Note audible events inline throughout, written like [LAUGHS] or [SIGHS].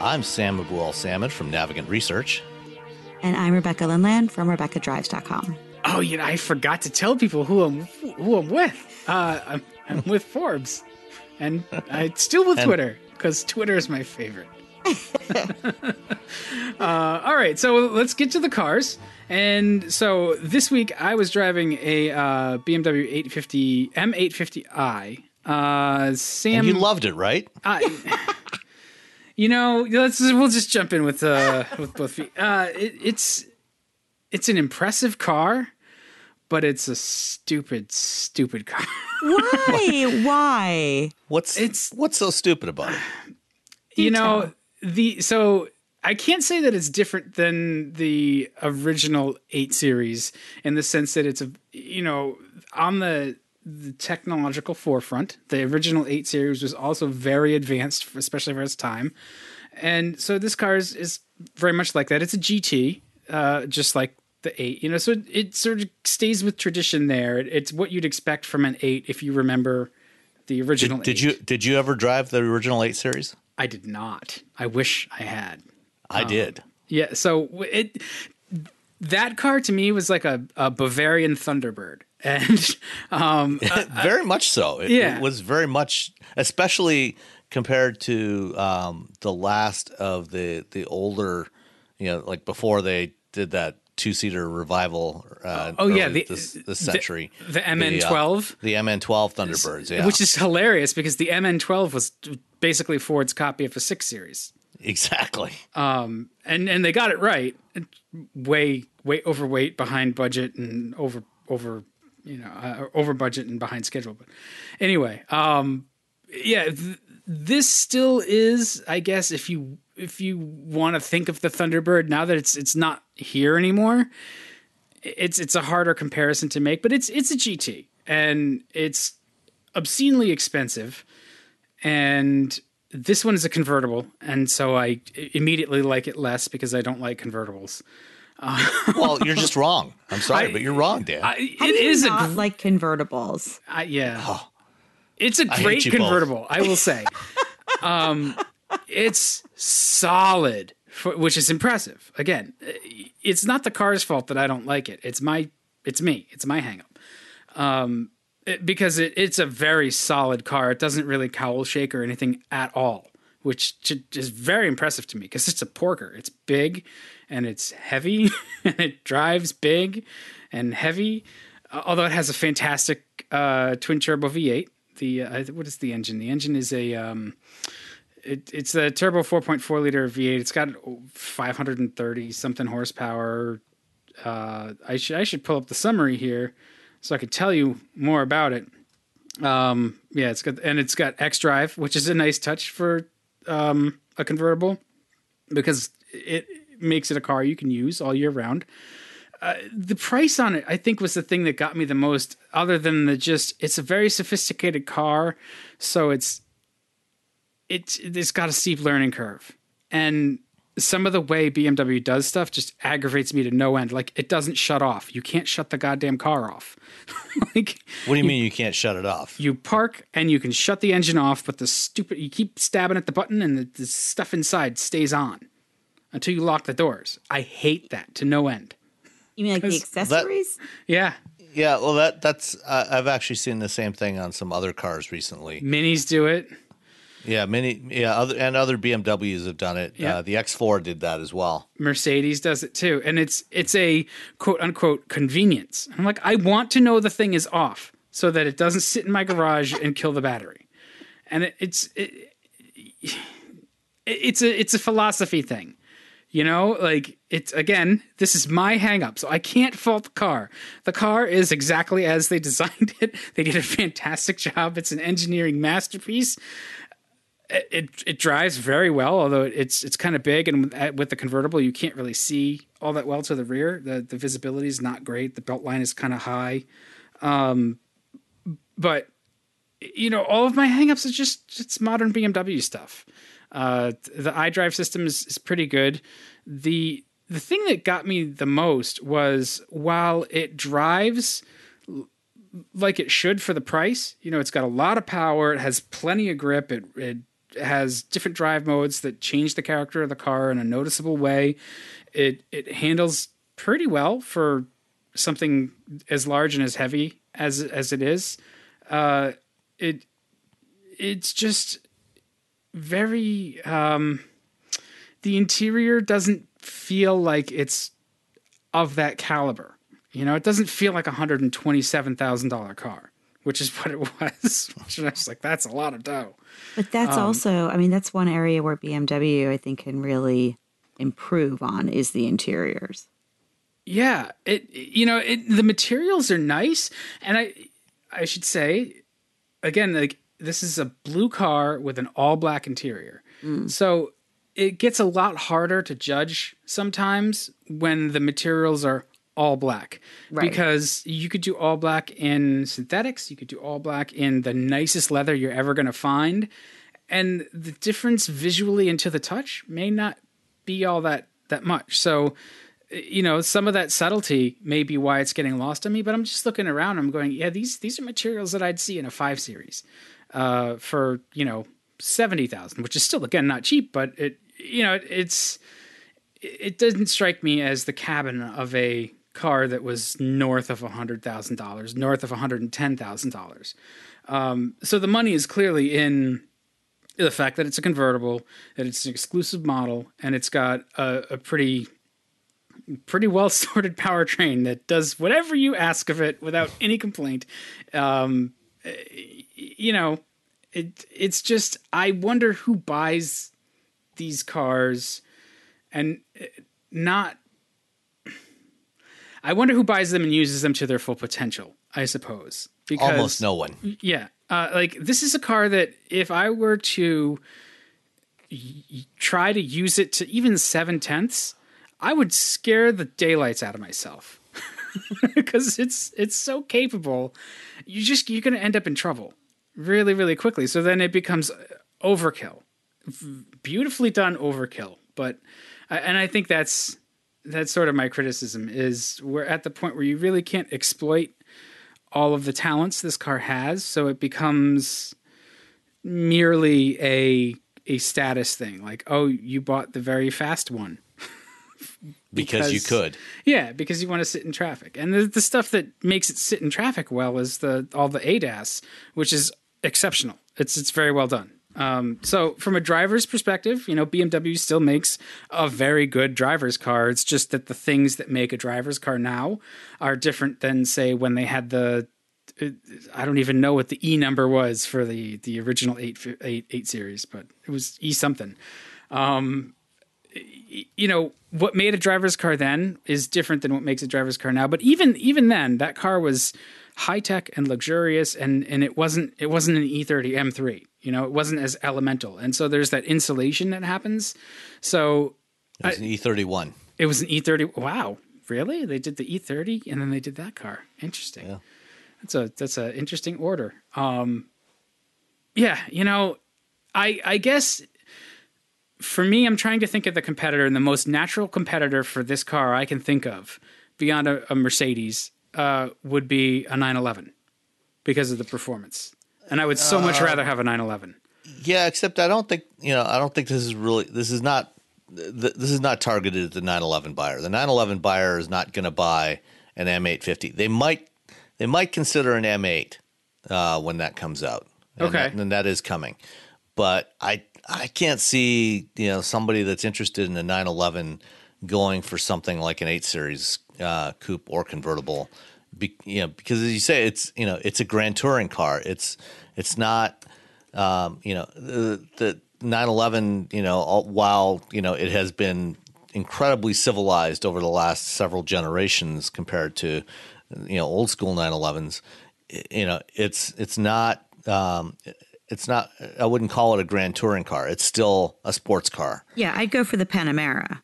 I'm Sam Abuelsamid from Navigant Research. And I'm Rebecca Lindland from RebeccaDrives.com. Oh, you know, I forgot to tell people who I'm who I'm with. Uh, I'm, I'm with Forbes, and I still with And- Twitter because Twitter is my favorite. [LAUGHS] uh, all right, so let's get to the cars. And so this week I was driving a uh, BMW 850 M850i. Uh, Sam, And you loved it, right? I, [LAUGHS] you know, let's we'll just jump in with uh with both feet. Uh, it, it's it's an impressive car, but it's a stupid, stupid car. [LAUGHS] Why? Why? What's It's- what's so stupid about it? you know the so I can't say that it's different than the original eight series in the sense that it's a you know on the the technological forefront. The original eight series was also very advanced, especially for its time, and so this car is, is very much like that. It's a GT, uh, just like the eight. You know, so it, it sort of stays with tradition there. It, it's what you'd expect from an eight if you remember the original. Did, did you did you ever drive the original eight series? I did not. I wish I had. I did. Yeah, so it that car to me was like a, a Bavarian Thunderbird, and [LAUGHS] um, [LAUGHS] very much so. It, yeah. it was very much, especially compared to um, the last of the the older, you know, like before they did that two seater revival. Uh, Oh, yeah, the- this, this century, the MN12? the, uh, the MN12 Thunderbirds, yeah, which is hilarious because the MN12 was basically Ford's copy of a six series, exactly. Um, and and they got it right. Way way overweight, behind budget, and over over you know uh, over budget and behind schedule. But anyway, um, yeah, th- this still is, I guess, if you if you want to think of the Thunderbird now that it's it's not here anymore, it's it's a harder comparison to make. But it's it's a GT and it's obscenely expensive, and this one is a convertible, and so I immediately like it less because I don't like convertibles. Well, you're just wrong. I'm sorry, but you're wrong, Dan. I, How do you is a not gr- like convertibles? I, yeah. It's a hate great you both. convertible, I will say. [LAUGHS] um, it's solid, for, which is impressive. Again, it's not the car's fault that I don't like it. It's my, it's me. It's my hangup. Um, it- because it, it's a very solid car. It doesn't really cowl shake or anything at all, which is very impressive to me because it's a porker. It's big and it's heavy [LAUGHS] and it drives big and heavy. Uh, although it has a fantastic uh, twin turbo V8. The uh, what is the engine? The engine is a um, it, it's a turbo 4.4 liter V8. It's got 530 something horsepower. Uh, I should I should pull up the summary here so I could tell you more about it. Um, yeah, it's got and it's got X Drive, which is a nice touch for um, a convertible because it makes it a car you can use all year round. Uh, the price on it, I think, was the thing that got me the most. Other than the just, it's a very sophisticated car, so it's it's it's got a steep learning curve, and some of the way BMW does stuff just aggravates me to no end. Like it doesn't shut off. You can't shut the goddamn car off. [LAUGHS] like what do you mean you can't shut it off? you park and you can shut the engine off, but the stupid you keep stabbing at the button and the, the stuff inside stays on until you lock the doors. I hate that to no end. You mean like the accessories? Yeah. Yeah, well, that that's uh, I've actually seen the same thing on some other cars recently. Minis do it. Yeah, many yeah, other and other BMWs have done it. Yeah. Uh, the X4 did that as well. Mercedes does it too, and it's it's a quote unquote convenience. I'm like, I want to know the thing is off so that it doesn't sit in my garage and kill the battery, and it, it's it, [SIGHS] it's a it's a philosophy thing. You know, like it's again, this is my hang up, so I can't fault the car. The car is exactly as they [LAUGHS] designed it. They did a fantastic job. It's an engineering masterpiece it it drives very well, although it's it's kind of big, and with, with the convertible, you can't really see all that well to the rear. the The visibility is not great. The belt line is kind of high, um, but you know, all of my hangups is just it's modern BMW stuff. Uh, the iDrive system is, is pretty good. The the thing that got me the most was while it drives like it should for the price. You know, it's got a lot of power. It has plenty of grip. It, it has different drive modes that change the character of the car in a noticeable way. It it handles pretty well for something as large and as heavy as as it is. Uh, it it's just very um, the interior doesn't feel like it's of that caliber. You know, it doesn't feel like a hundred and twenty-seven thousand dollar car, which is [LAUGHS] what it was. Which I was like, that's a lot of dough. But that's also, I mean, that's one area where BMW, I think, can really improve on is the interiors. Yeah, it you know it, the materials are nice, and I I should say again like this is a blue car with an all black interior, mm. so it gets a lot harder to judge sometimes when the materials are all black Right. because you could do all black in synthetics, you could do all black in the nicest leather you're ever going to find, and the difference visually and to the touch may not be all that that much. So, you know, some of that subtlety may be why it's getting lost on me. But I'm just looking around. I'm going, yeah, these these are materials that I'd see in a five series uh, for you know seventy thousand, which is still again not cheap, but it you know it, it's it doesn't strike me as the cabin of a car that was north of hundred thousand dollars, north of one hundred and ten thousand dollars. Um, so the money is clearly in the fact that it's a convertible, that it's an exclusive model, and it's got a, a pretty pretty well [LAUGHS] sorted powertrain that does whatever you ask of it without any complaint. Um, you know, it it's just I wonder who buys these cars and uh, not I wonder who buys them and uses them to their full potential, I suppose. Because Almost no one. yeah. Uh, like this is a car that if I were to y- try to use it to even seven tenths, I would scare the daylights out of myself [LAUGHS] because it's it's so capable. You just you're going to end up in trouble really really quickly. So then it becomes overkill, beautifully done overkill. But and I think that's that's sort of my criticism is we're at the point where you really can't exploit all of the talents this car has, so it becomes merely a a status thing. Like, oh, you bought the very fast one. [LAUGHS] Because, you could. Yeah, because you want to sit in traffic. And the, the stuff that makes it sit in traffic well is the all the ADAS, which is exceptional. It's it's very well done. Um, so from a driver's perspective, you know, BMW still makes a very good driver's car. It's just that the things that make a driver's car now are different than say when they had the I don't even know what the E number was for the the original 8 8, 8 series, but it was E something you know what made a driver's car then is different than what makes a driver's car now but even even then that car was high tech and luxurious and and it wasn't it wasn't an E30 M3 you know it wasn't as elemental. And so there's that insulation that happens. So It was an E31. it was an E30 wow really? They did the E30 and then they did that car. Interesting. Yeah. that's a that's an interesting order. Um yeah you know i i guess for me i'm trying to think of the competitor and the most natural competitor for this car i can think of beyond a, a mercedes uh would be a 911 because of the performance and i would so much rather have a 911 Yeah, except I don't think you know. I don't think this is really. This is not. th- This is not targeted at the 911 buyer. The 911 buyer is not going to buy an M850. They might they might consider an M8 uh, when that comes out. And Okay. that, and that is coming, but I I can't see you know somebody that's interested in a 911 going for something like an 8 Series uh, coupe or convertible. Be, you know, because as you say, it's you know it's a grand touring car. It's it's not um, you know the, the 911 you know all, while you know it has been incredibly civilized over the last several generations compared to you know old school 911s i- you know it's it's not um, it's not i wouldn't call it a grand touring car it's still a sports car Yeah, I'd go for the Panamera.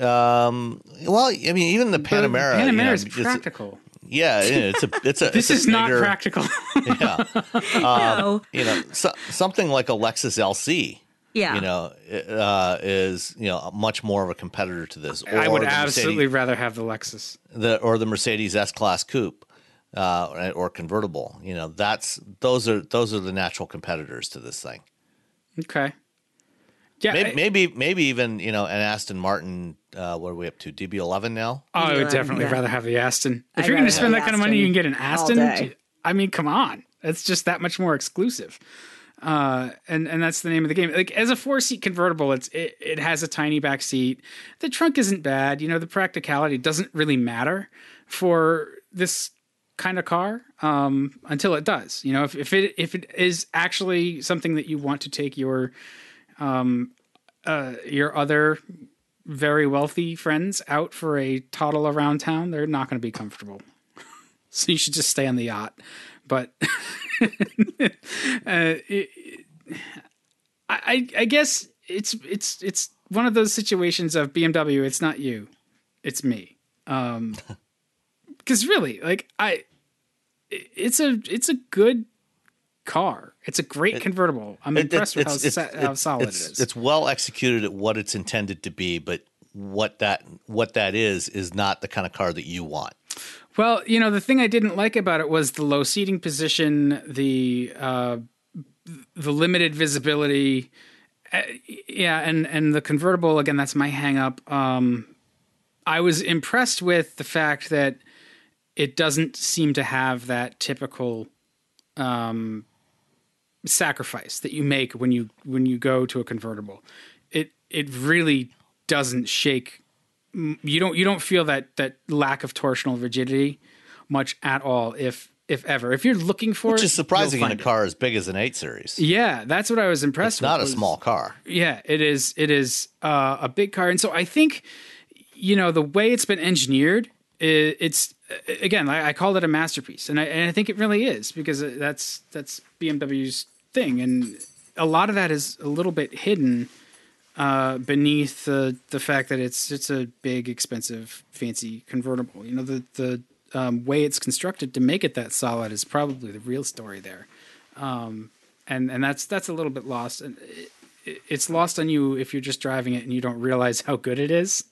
Um, well i mean even the panamera you know, Panamera is it's a- practical. yeah it's a it's a [LAUGHS] This it's is a not practical. [LAUGHS] yeah [LAUGHS] no. you know so, something like a lexus lc Yeah. you know, uh, is you know much more of a competitor to this. Or I would absolutely Mercedes, rather have the Lexus. the or the Mercedes S Class Coupe, uh, or convertible. You know, that's those are those are the natural competitors to this thing. Okay. Yeah. Maybe I- maybe, maybe even you know an Aston Martin. Uh, what are we up to? DB11 now. Oh, I would definitely yeah. rather have the Aston. If I'd you're going to spend have that kind of money, you can get an Aston. I mean, come on, it's just that much more exclusive. Uh, and and that's the name of the game. Like as a four seat convertible, it's it, it has a tiny back seat. The trunk isn't bad. You know, the practicality doesn't really matter for this kind of car um, until it does. You know, if, if it if it is actually something that you want to take your um, uh, your other very wealthy friends out for a toddle around town, they're not going to be comfortable. [LAUGHS] so you should just stay on the yacht. But [LAUGHS] uh, it, I, I guess it's it's it's one of those situations of BMW. It's not you, it's me. Um, [LAUGHS] because really, like I, it's a it's a good car. It's a great convertible. I'm It- it- impressed with how, sa- how solid it's, it is. It's well executed at what it's intended to be, but what that what that is is not the kind of car that you want. Well, you know, the thing I didn't like about it was the low seating position, the uh, the limited visibility. Uh, yeah, and and the convertible again. That's my hangup. Um, I was impressed with the fact that it doesn't seem to have that typical um, sacrifice that you make when you when you go to a convertible. It it really doesn't shake you don't you don't feel that that lack of torsional rigidity much at all if if ever if you're looking for Which it, is surprising in a find it. car as big as an eight series. yeah that's what i was impressed It's with not a was- small car. yeah it is it is uh, a big car and so i think you know the way it's been engineered i it's again I, I called it a masterpiece and I, and I think it really is because that's that's bmw's thing and a lot of that is a little bit hidden uh, beneath the the fact that it's it's a big, expensive, fancy convertible. You know, the the um, way it's constructed to make it that solid is probably the real story there, um, and and that's that's a little bit lost. And it, it- it's lost on you if you're just driving it and you don't realize how good it is.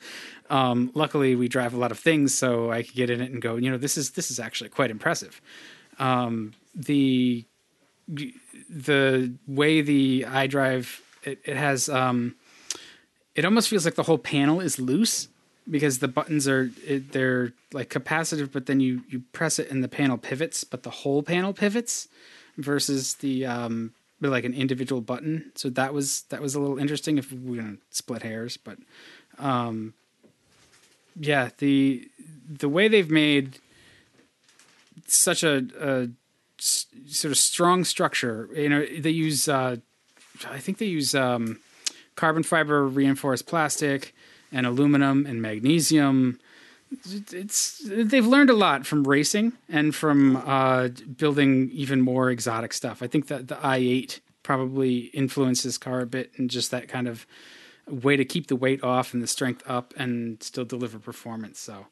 Um, luckily, we drive a lot of things, so I could get in it and go, you know, this is this is actually quite impressive. Um, the the way the iDrive it, it has um, it almost feels like the whole panel is loose because the buttons are it, they're like capacitive, but then you you press it and the panel pivots, but the whole panel pivots versus the um like an individual button. So that was that was a little interesting if we're gonna split hairs, but um yeah the the way they've made such a, a s- sort of strong structure. You know, they use uh, I think they use um, carbon fiber reinforced plastic and aluminum and magnesium. It's they've learned a lot from racing and from uh, building even more exotic stuff. I think that the i8 probably influenced this car a bit and just that kind of way to keep the weight off and the strength up and still deliver performance. So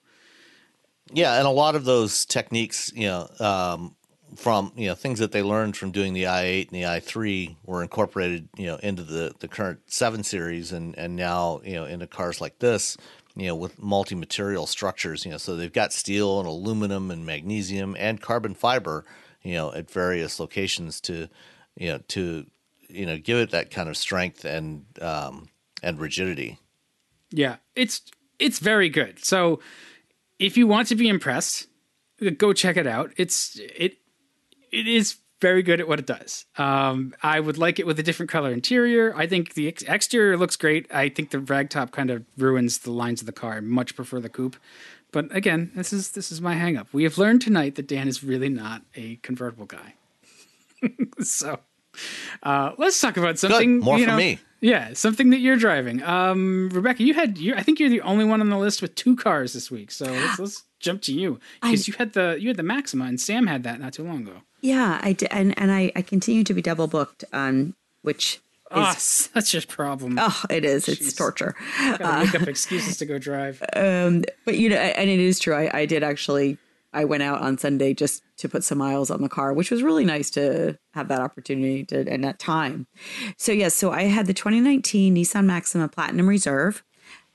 Yeah, and a lot of those techniques, you know, um, from you know things that they learned from doing the i8 and the i3 were incorporated, you know, into the the current seven series, and and now you know into cars like this, you know, with multi-material structures, you know, so they've got steel and aluminum and magnesium and carbon fiber, you know, at various locations to, you know, to you know give it that kind of strength and um, and rigidity. Yeah, it's it's very good. So if you want to be impressed, go check it out. It's it it is very good at what it does. Um, I would like it with a different color interior. I think the ex- exterior looks great. I think the ragtop kind of ruins the lines of the car. I much prefer the coupe. But again, this is this is my hangup. We have learned tonight that Dan is really not a convertible guy. [LAUGHS] so uh, let's talk about something. More you for know, me. Yeah, something that you're driving. Um, Rebecca, you had you. I think you're the only one on the list with two cars this week. So let's let's jump to you because you had the you had the Maxima and Sam had that not too long ago. Yeah, I did, and and I I continue to be double booked on which Oh, is such a problem. oh it is it's Jeez. torture. Gotta make up excuses to go drive. [LAUGHS] Um, But you know, and it is true. I, I did actually. I went out on Sunday just to put some miles on the car, which was really nice to have that opportunity to and that time. So yes, so I had the 2019 Nissan Maxima Platinum Reserve.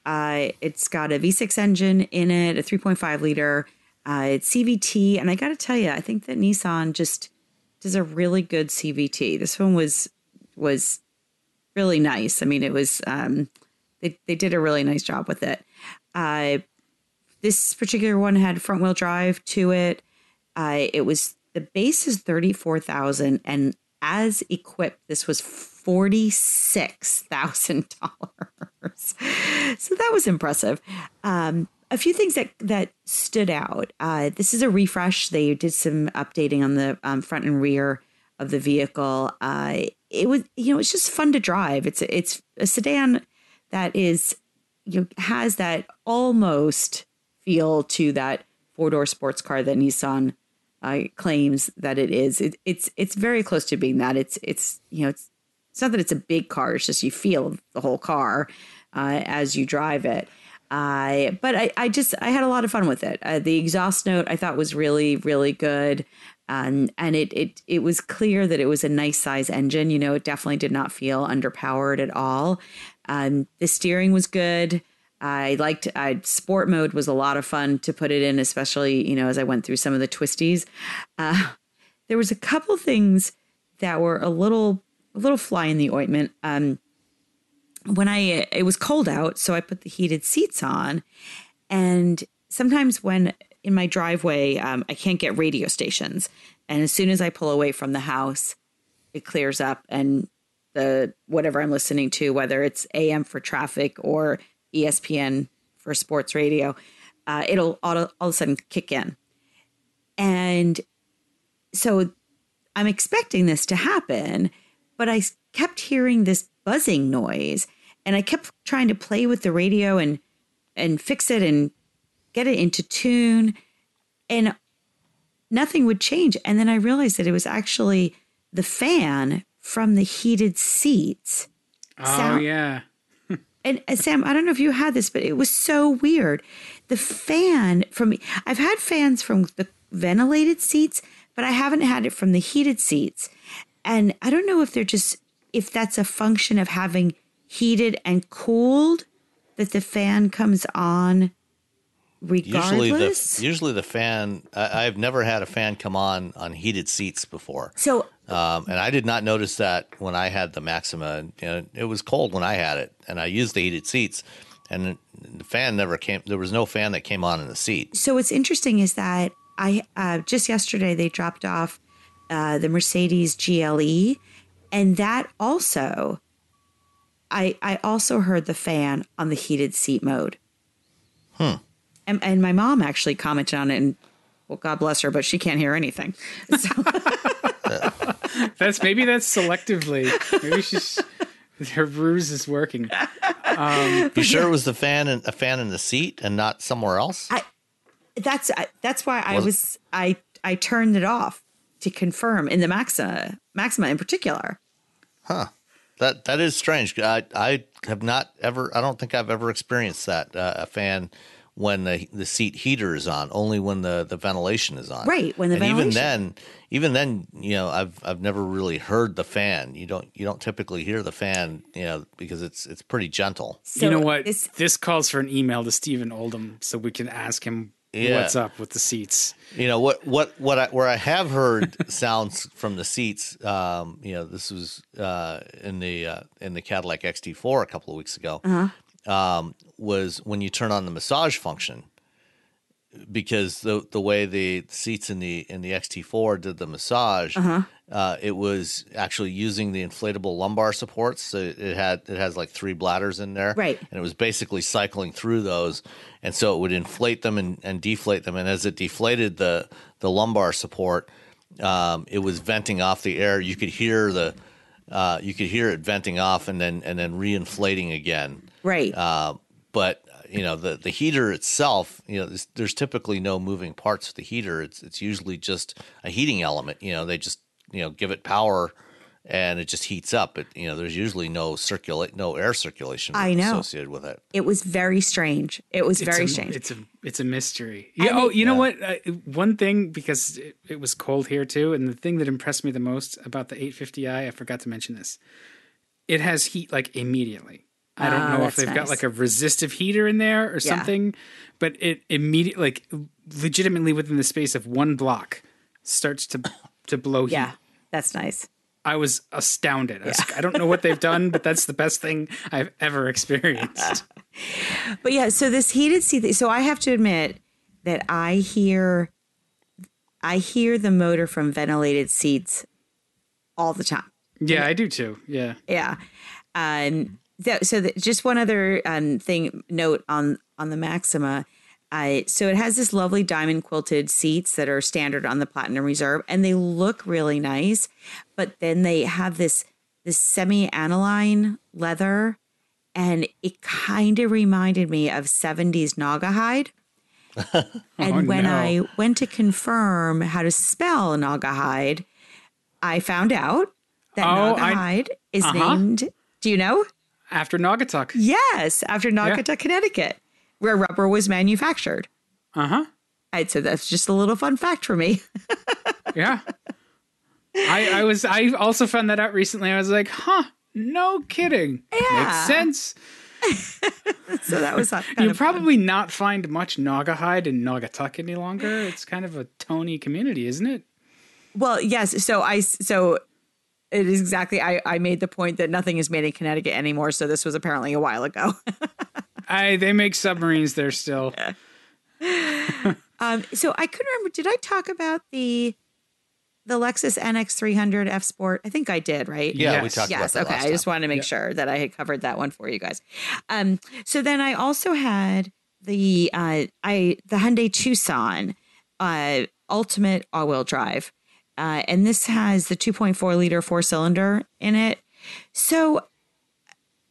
Uh, it's got a V6 engine in it, a 3.5 liter. Uh, it's CVT, and I got to tell you, I think that Nissan just does a really good CVT. This one was was really nice. I mean, it was um, they they did a really nice job with it. Uh, this particular one had front wheel drive to it. Uh, it was the base is thirty four thousand, and as equipped, this was forty six thousand dollars. [LAUGHS] So that was impressive. Um, a few things that that stood out. Uh, this is a refresh. They did some updating on the um, front and rear of the vehicle. Uh, it was you know it's just fun to drive. It's it's a sedan that is you know, has that almost feel to that four door sports car that Nissan uh, claims that it is. It, it's it's very close to being that. It's it's you know it's it's not that it's a big car. It's just you feel the whole car uh, as you drive it. Uh, but I, I just I had a lot of fun with it. Uh, the exhaust note I thought was really really good, um, and it it it was clear that it was a nice size engine. You know, it definitely did not feel underpowered at all. Um, the steering was good. I liked I, sport mode was a lot of fun to put it in, especially you know as I went through some of the twisties. Uh, there was a couple things that were a little a little fly in the ointment. Um, when I it was cold out, so I put the heated seats on, and sometimes when in my driveway um, I can't get radio stations, and as soon as I pull away from the house, it clears up and the whatever I'm listening to, whether it's AM for traffic or ESPN for sports radio, uh, it'll all, all of a sudden kick in. And so I'm expecting this to happen, but I kept hearing this buzzing noise and I kept trying to play with the radio and and fix it and get it into tune and nothing would change. And then I realized that it was actually the fan from the heated seats. Oh Sound- yeah. And uh, Sam, I don't know if you had this, but it was so weird. The fan from I've had fans from the ventilated seats, but I haven't had it from the heated seats. And I don't know if they're just if that's a function of having heated and cooled that the fan comes on Usually regardless. the usually the fan. I, I've never had a fan come on on heated seats before, so um, and I did not notice that when I had the Maxima. You know, it was cold when I had it, and I used the heated seats, and the fan never came. There was no fan that came on in the seat. so what's interesting is that I uh, just yesterday they dropped off uh, the Mercedes GLE, and that also, I I also heard the fan on the heated seat mode. Hmm. And, and my mom actually commented on it, and well, God bless her, but she can't hear anything. [LAUGHS] So, [LAUGHS] That's maybe that's selectively. Maybe she's her ruse is working. You sure it was the fan and a fan in the seat and not somewhere else? I- that's I- that's why I Was it- was I I turned it off to confirm in the Maxima Maxima in particular. Huh. That that is strange. I I have not ever. I don't think I've ever experienced that uh, a fan when the the seat heater is on. Only when the, the ventilation is on. Right, when the and even then, even then, you know, I've I've never really heard the fan. You don't you don't typically hear the fan, you know, because it's it's pretty gentle. So you know what? This, This, calls for an email to Stephen Oldham so we can ask him Yeah. what's up with the seats. You know what what what I where I have heard [LAUGHS] sounds from the seats. Um, you know, this was uh, in the uh, in the Cadillac XT4 a couple of weeks ago. Um, was when you turn on the massage function. because the the way the seats in the in the XT4 did the massage, Uh-huh. uh, it was actually using the inflatable lumbar supports. So it had it has like three bladders in there, Right. And it was basically cycling through those, and so it would inflate them and, and deflate them. And as it deflated the the lumbar support, um, it was venting off the air. You could hear the uh, you could hear it venting off and then and then reinflating again. Right. Uh, but you know the the heater itself, you know, there's, there's typically no moving parts of the heater. It's it's usually just a heating element. You know, they just you know give it power and it just heats up. It you know there's usually no circulate no air circulation I know. associated with it. it was very strange. It was very a, strange. It's a it's a mystery. Yeah. oh, you know what? Uh, one thing because it, it was cold here too, and the thing that impressed me the most about the 850i, I forgot to mention this. It has heat like immediately. I don't Ah, know if they've got like a resistive heater in there or Yeah. something, but it immediately, like, legitimately within the space of one block, starts to to blow heat. yeah, that's nice. I was astounded. I, was I don't know what they've done, but that's the best thing I've ever experienced. [LAUGHS] But yeah, so this heated seat. So I have to admit that I hear, I hear the motor from ventilated seats all the time. yeah, I do too. Yeah. Yeah. Um, th- so the, just one other um, thing note on on the Maxima. Uh, so it has this lovely diamond quilted seats that are standard on the Platinum Reserve, and they look really nice. But then they have this this semi aniline leather, and it kind of reminded me of '70s Naugahyde. [LAUGHS] and when Oh, no. I went to confirm how to spell Naugahyde, I found out that Oh, I- Naugahyde is Uh-huh. named. Do you know? After Naugatuck. Yes, after Naugatuck, Connecticut, where rubber was manufactured. Uh huh. I'd say that's just a little fun fact for me. [LAUGHS] Yeah. I I was I also found that out recently. I was like, huh, no kidding. Yeah. Makes sense. [LAUGHS] so that was of probably not find much Naugahyde in Naugatuck any longer. It's kind of a Tony community, isn't it? well, yes. So I so it is exactly. I I made the point that nothing is made in Connecticut anymore. So this was apparently a while ago. [LAUGHS] I they make submarines there still. Um, so I couldn't remember. Did I talk about the the Lexus NX 300 F Sport? I think I did, right? Yeah, we Yes. talked about yes. that Okay. last I just time. wanted to make sure that I had covered that one for you guys. Um, so then I also had the uh, I the Hyundai Tucson uh, Ultimate All Wheel Drive, uh, and this has the 2.4 liter four cylinder in it. So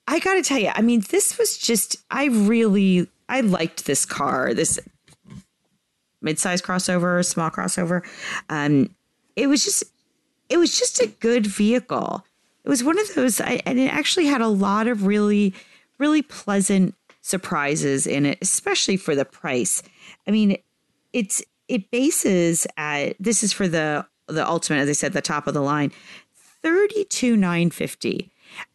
I got to tell you, I mean, this was just I really I liked this car. This mid-size crossover, small crossover. Um, it was just it was just a good vehicle. It was one of those, I, and it actually had a lot of really, really pleasant surprises in it, especially for the price. I mean, it's it bases at this is for the the ultimate, as I said, the top of the line, thirty two nine fifty,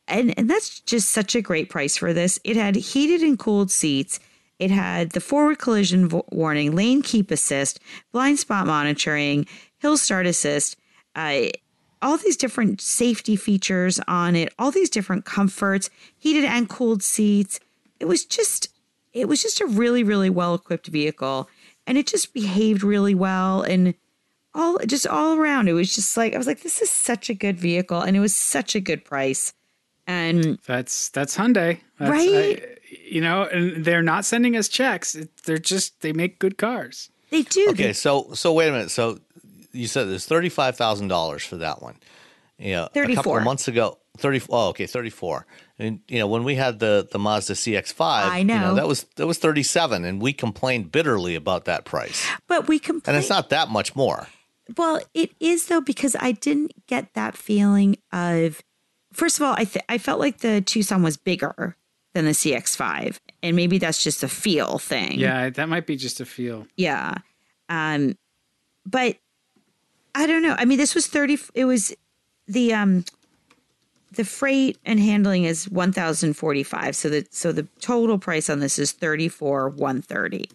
and and that's just such a great price for this. It had heated and cooled seats. It had the forward collision vo- warning, lane keep assist, blind spot monitoring, hill start assist, uh, all these different safety features on it, all these different comforts, heated and cooled seats. It was just, it was just a really, really well equipped vehicle, and it just behaved really well and all just all around. It was just like I was like, this is such a good vehicle, and it was such a good price. And That's that's Hyundai, That's, Right? I- you know, and they're not sending us checks. It, they're just they make good cars. they do. Okay, they- so so wait a minute. So you said there's thirty five thousand dollars for that one. You know, a couple 34. of months ago, thirty. Oh, okay, thirty four. And you know, when we had the the Mazda CX five, I you know. that was that was thirty seven, and we complained bitterly about that price. but we complain. And it's not that much more. Well, it is though because I didn't get that feeling of. First of all, I th- I felt like the Tucson was bigger than the CX5, and maybe that's just a feel thing. Yeah, that might be just a feel. yeah. Um, but I don't know. I mean, this was thirty. It was the um, the freight and handling is one thousand forty five. So the so the total price on this is thirty four one thirty.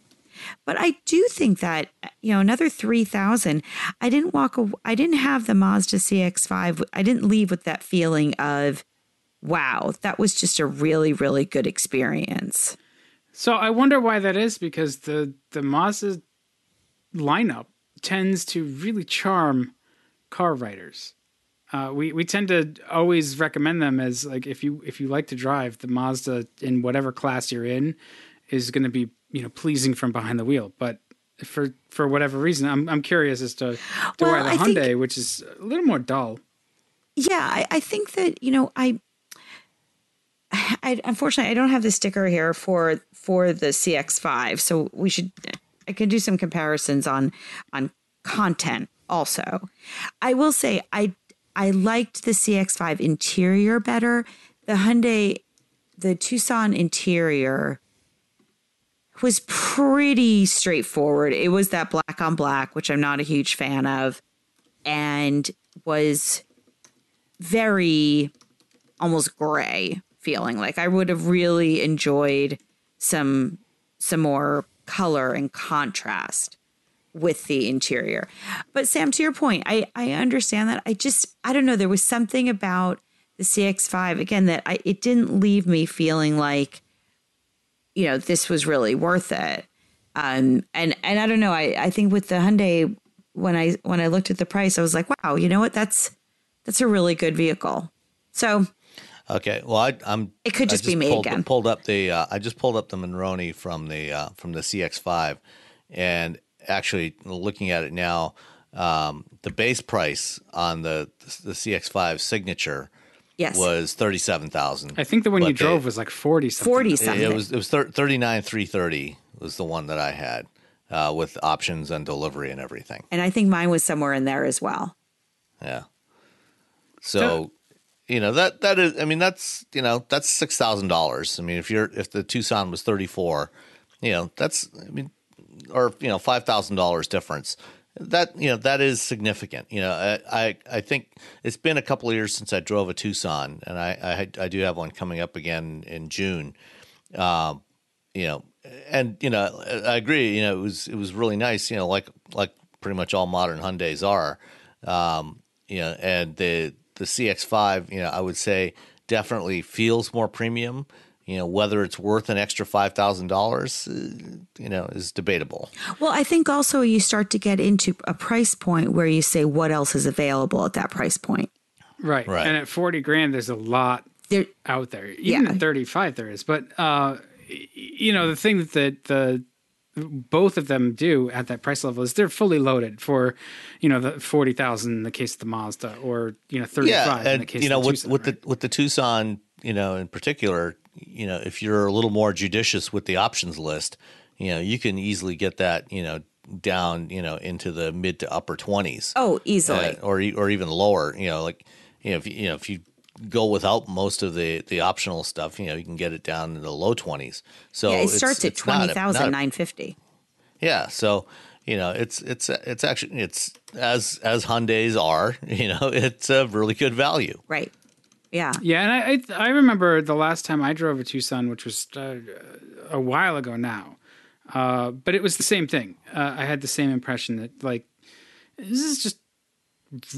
But I do think that you know another three thousand. I didn't walk. I didn't have the Mazda CX-5. I didn't leave with that feeling of, wow, that was just a really really good experience. So I wonder why that is because the the Mazda lineup tends to really charm car writers. Uh, we we tend to always recommend them as like if you if you like to drive, the Mazda in whatever class you're in is going to be you know pleasing from behind the wheel. But for for whatever reason, I'm I'm curious as to, to Well, why the I think- Hyundai, which is a little more dull. Yeah, I, I think that you know I, [SIGHS] I unfortunately I don't have the sticker here for for the CX5, so we should I can do some comparisons on on content also. I will say I I liked the CX5 interior better. The Hyundai, the Tucson interior was pretty straightforward. It was that black on black, which I'm not a huge fan of, and was very almost gray feeling. Like i would have really enjoyed some some more color and contrast with the interior. But sam to your point i i understand that. I just i don't know there was something about the cx5 again that i it didn't leave me feeling like you know this was really worth it um and and i don't know i i think with the hyundai when i when i looked at the price i was like wow you know what that's that's a really good vehicle. So Okay, well, I, I'm. It could I just be me pulled, again. Pulled up the. Uh, I just pulled up the Monroney from the uh, from the CX5, and actually looking at it now, um, the base price on the the CX5 signature yes, was thirty seven thousand. I think the one you But they- drove was like forty something. forty It, something. it was it was thirty nine three thirty was the one that I had uh, with options and delivery and everything. and I think mine was somewhere in there as well. Yeah. So, you know that that is. I mean, that's you know that's six thousand dollars. I mean, if you're if the Tucson was thirty four, you know that's I mean, or you know five thousand dollars difference. That you know that is significant. You know, I, I I think it's been a couple of years since I drove a Tucson, and I I, I do have one coming up again in June. Um, you know, and you know, I agree. You know, it was it was really nice. You know, like like pretty much all modern Hyundai's are. Um, you know, and the the CX5, you know, I would say definitely feels more premium. You know, whether it's worth an extra five thousand dollars, you know, is debatable. Well, I think also you start to get into a price point where you say what else is available at that price point. right. Right. And at forty grand, there's a lot There, out there. Even Yeah. at 35 there is. But uh you know, the thing that the, the both of them do at that price level is they're fully loaded for, you know, the 40,000 in the case of the Mazda or, you know, 35 yeah, in the case you know, of the with Tucson, with right? the with the Tucson, you know, in particular, you know, if you're a little more judicious with the options list, you know, you can easily get that, you know, down, you know, into the mid to upper twenties. oh, easily. uh, or e- or even lower. You know, like you know, if you, know if you go without most of the the optional stuff, you know, you can get it down in the low twenties. So yeah, it it's- starts at it's not a- twenty thousand not a- nine fifty. Yeah, so you know, it's it's it's actually it's as as Hyundai's are. You know, it's a really good value. Right. Yeah. Yeah, and I, I I remember the last time I drove a Tucson, which was uh, a while ago now, uh, but it was the same thing. Uh, I had the same impression that like this is just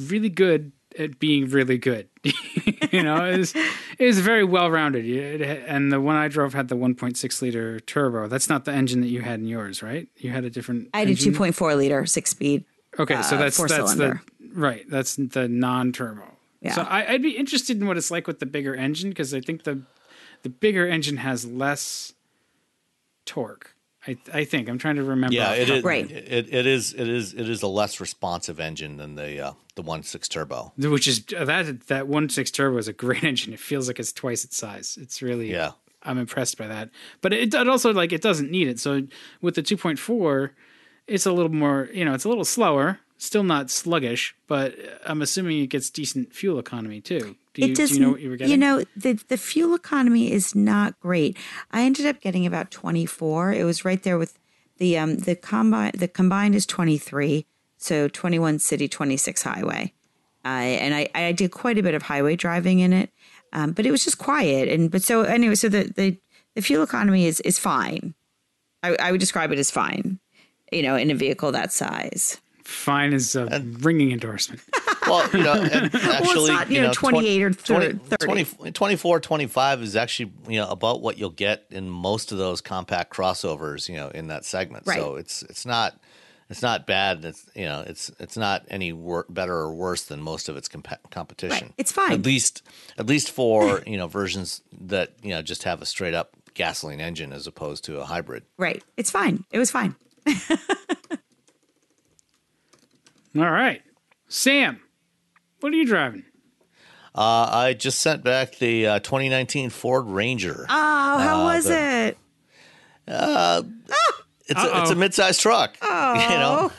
really good at being really good. [LAUGHS] you know, it was, it was very well rounded. And the one I drove had the 1.6 liter turbo. That's not the engine that you had in yours, right? You had a different. I had a two point four liter six speed. Okay, so uh, that's that's four-cylinder. the right. That's the non-turbo. Yeah. So I, I'd be interested in what it's like with the bigger engine because I think the the bigger engine has less torque. I I think I'm trying to remember. Yeah, off it the is. top- Right. It, it is. It is. It is a less responsive engine than the uh, the one six turbo. which is that that one six turbo is a great [LAUGHS] engine. It feels like it's twice its size. It's really Yeah. I'm impressed by that. But it, it also like it doesn't need it. So with the 2.4, it's a little more. You know, it's a little slower. Still not sluggish, but I'm assuming it gets decent fuel economy too. Do you, it doesn't. you know what you were getting? know, the the fuel economy is not great. I ended up getting about twenty four. It was right there with the um the combine. The combined is twenty three. So twenty one city, twenty six highway. Uh, and I, I did quite a bit of highway driving in it, um, but it was just quiet. And but so anyway, so the the, the fuel economy is is fine. I, I would describe it as fine. You know, in a vehicle that size. Fine is a ringing endorsement. [LAUGHS] Well, you know, and [LAUGHS] actually, not, you know, 28 or 20 30. 20 24, 25 is actually you know about what you'll get in most of those compact crossovers. You know, in that segment. So it's it's not it's not bad. It's you know it's it's not any wor- better or worse than most of its comp- competition. Right. It's fine. At least at least for [LAUGHS] you know versions that you know just have a straight up gasoline engine as opposed to a hybrid. Right. It's fine. It was fine. All right, Sam, what are you driving? Uh, I just sent back the uh, 2019 Ford Ranger. Oh, how was the- it? it's a, it's a mid-sized truck. [LAUGHS] You know,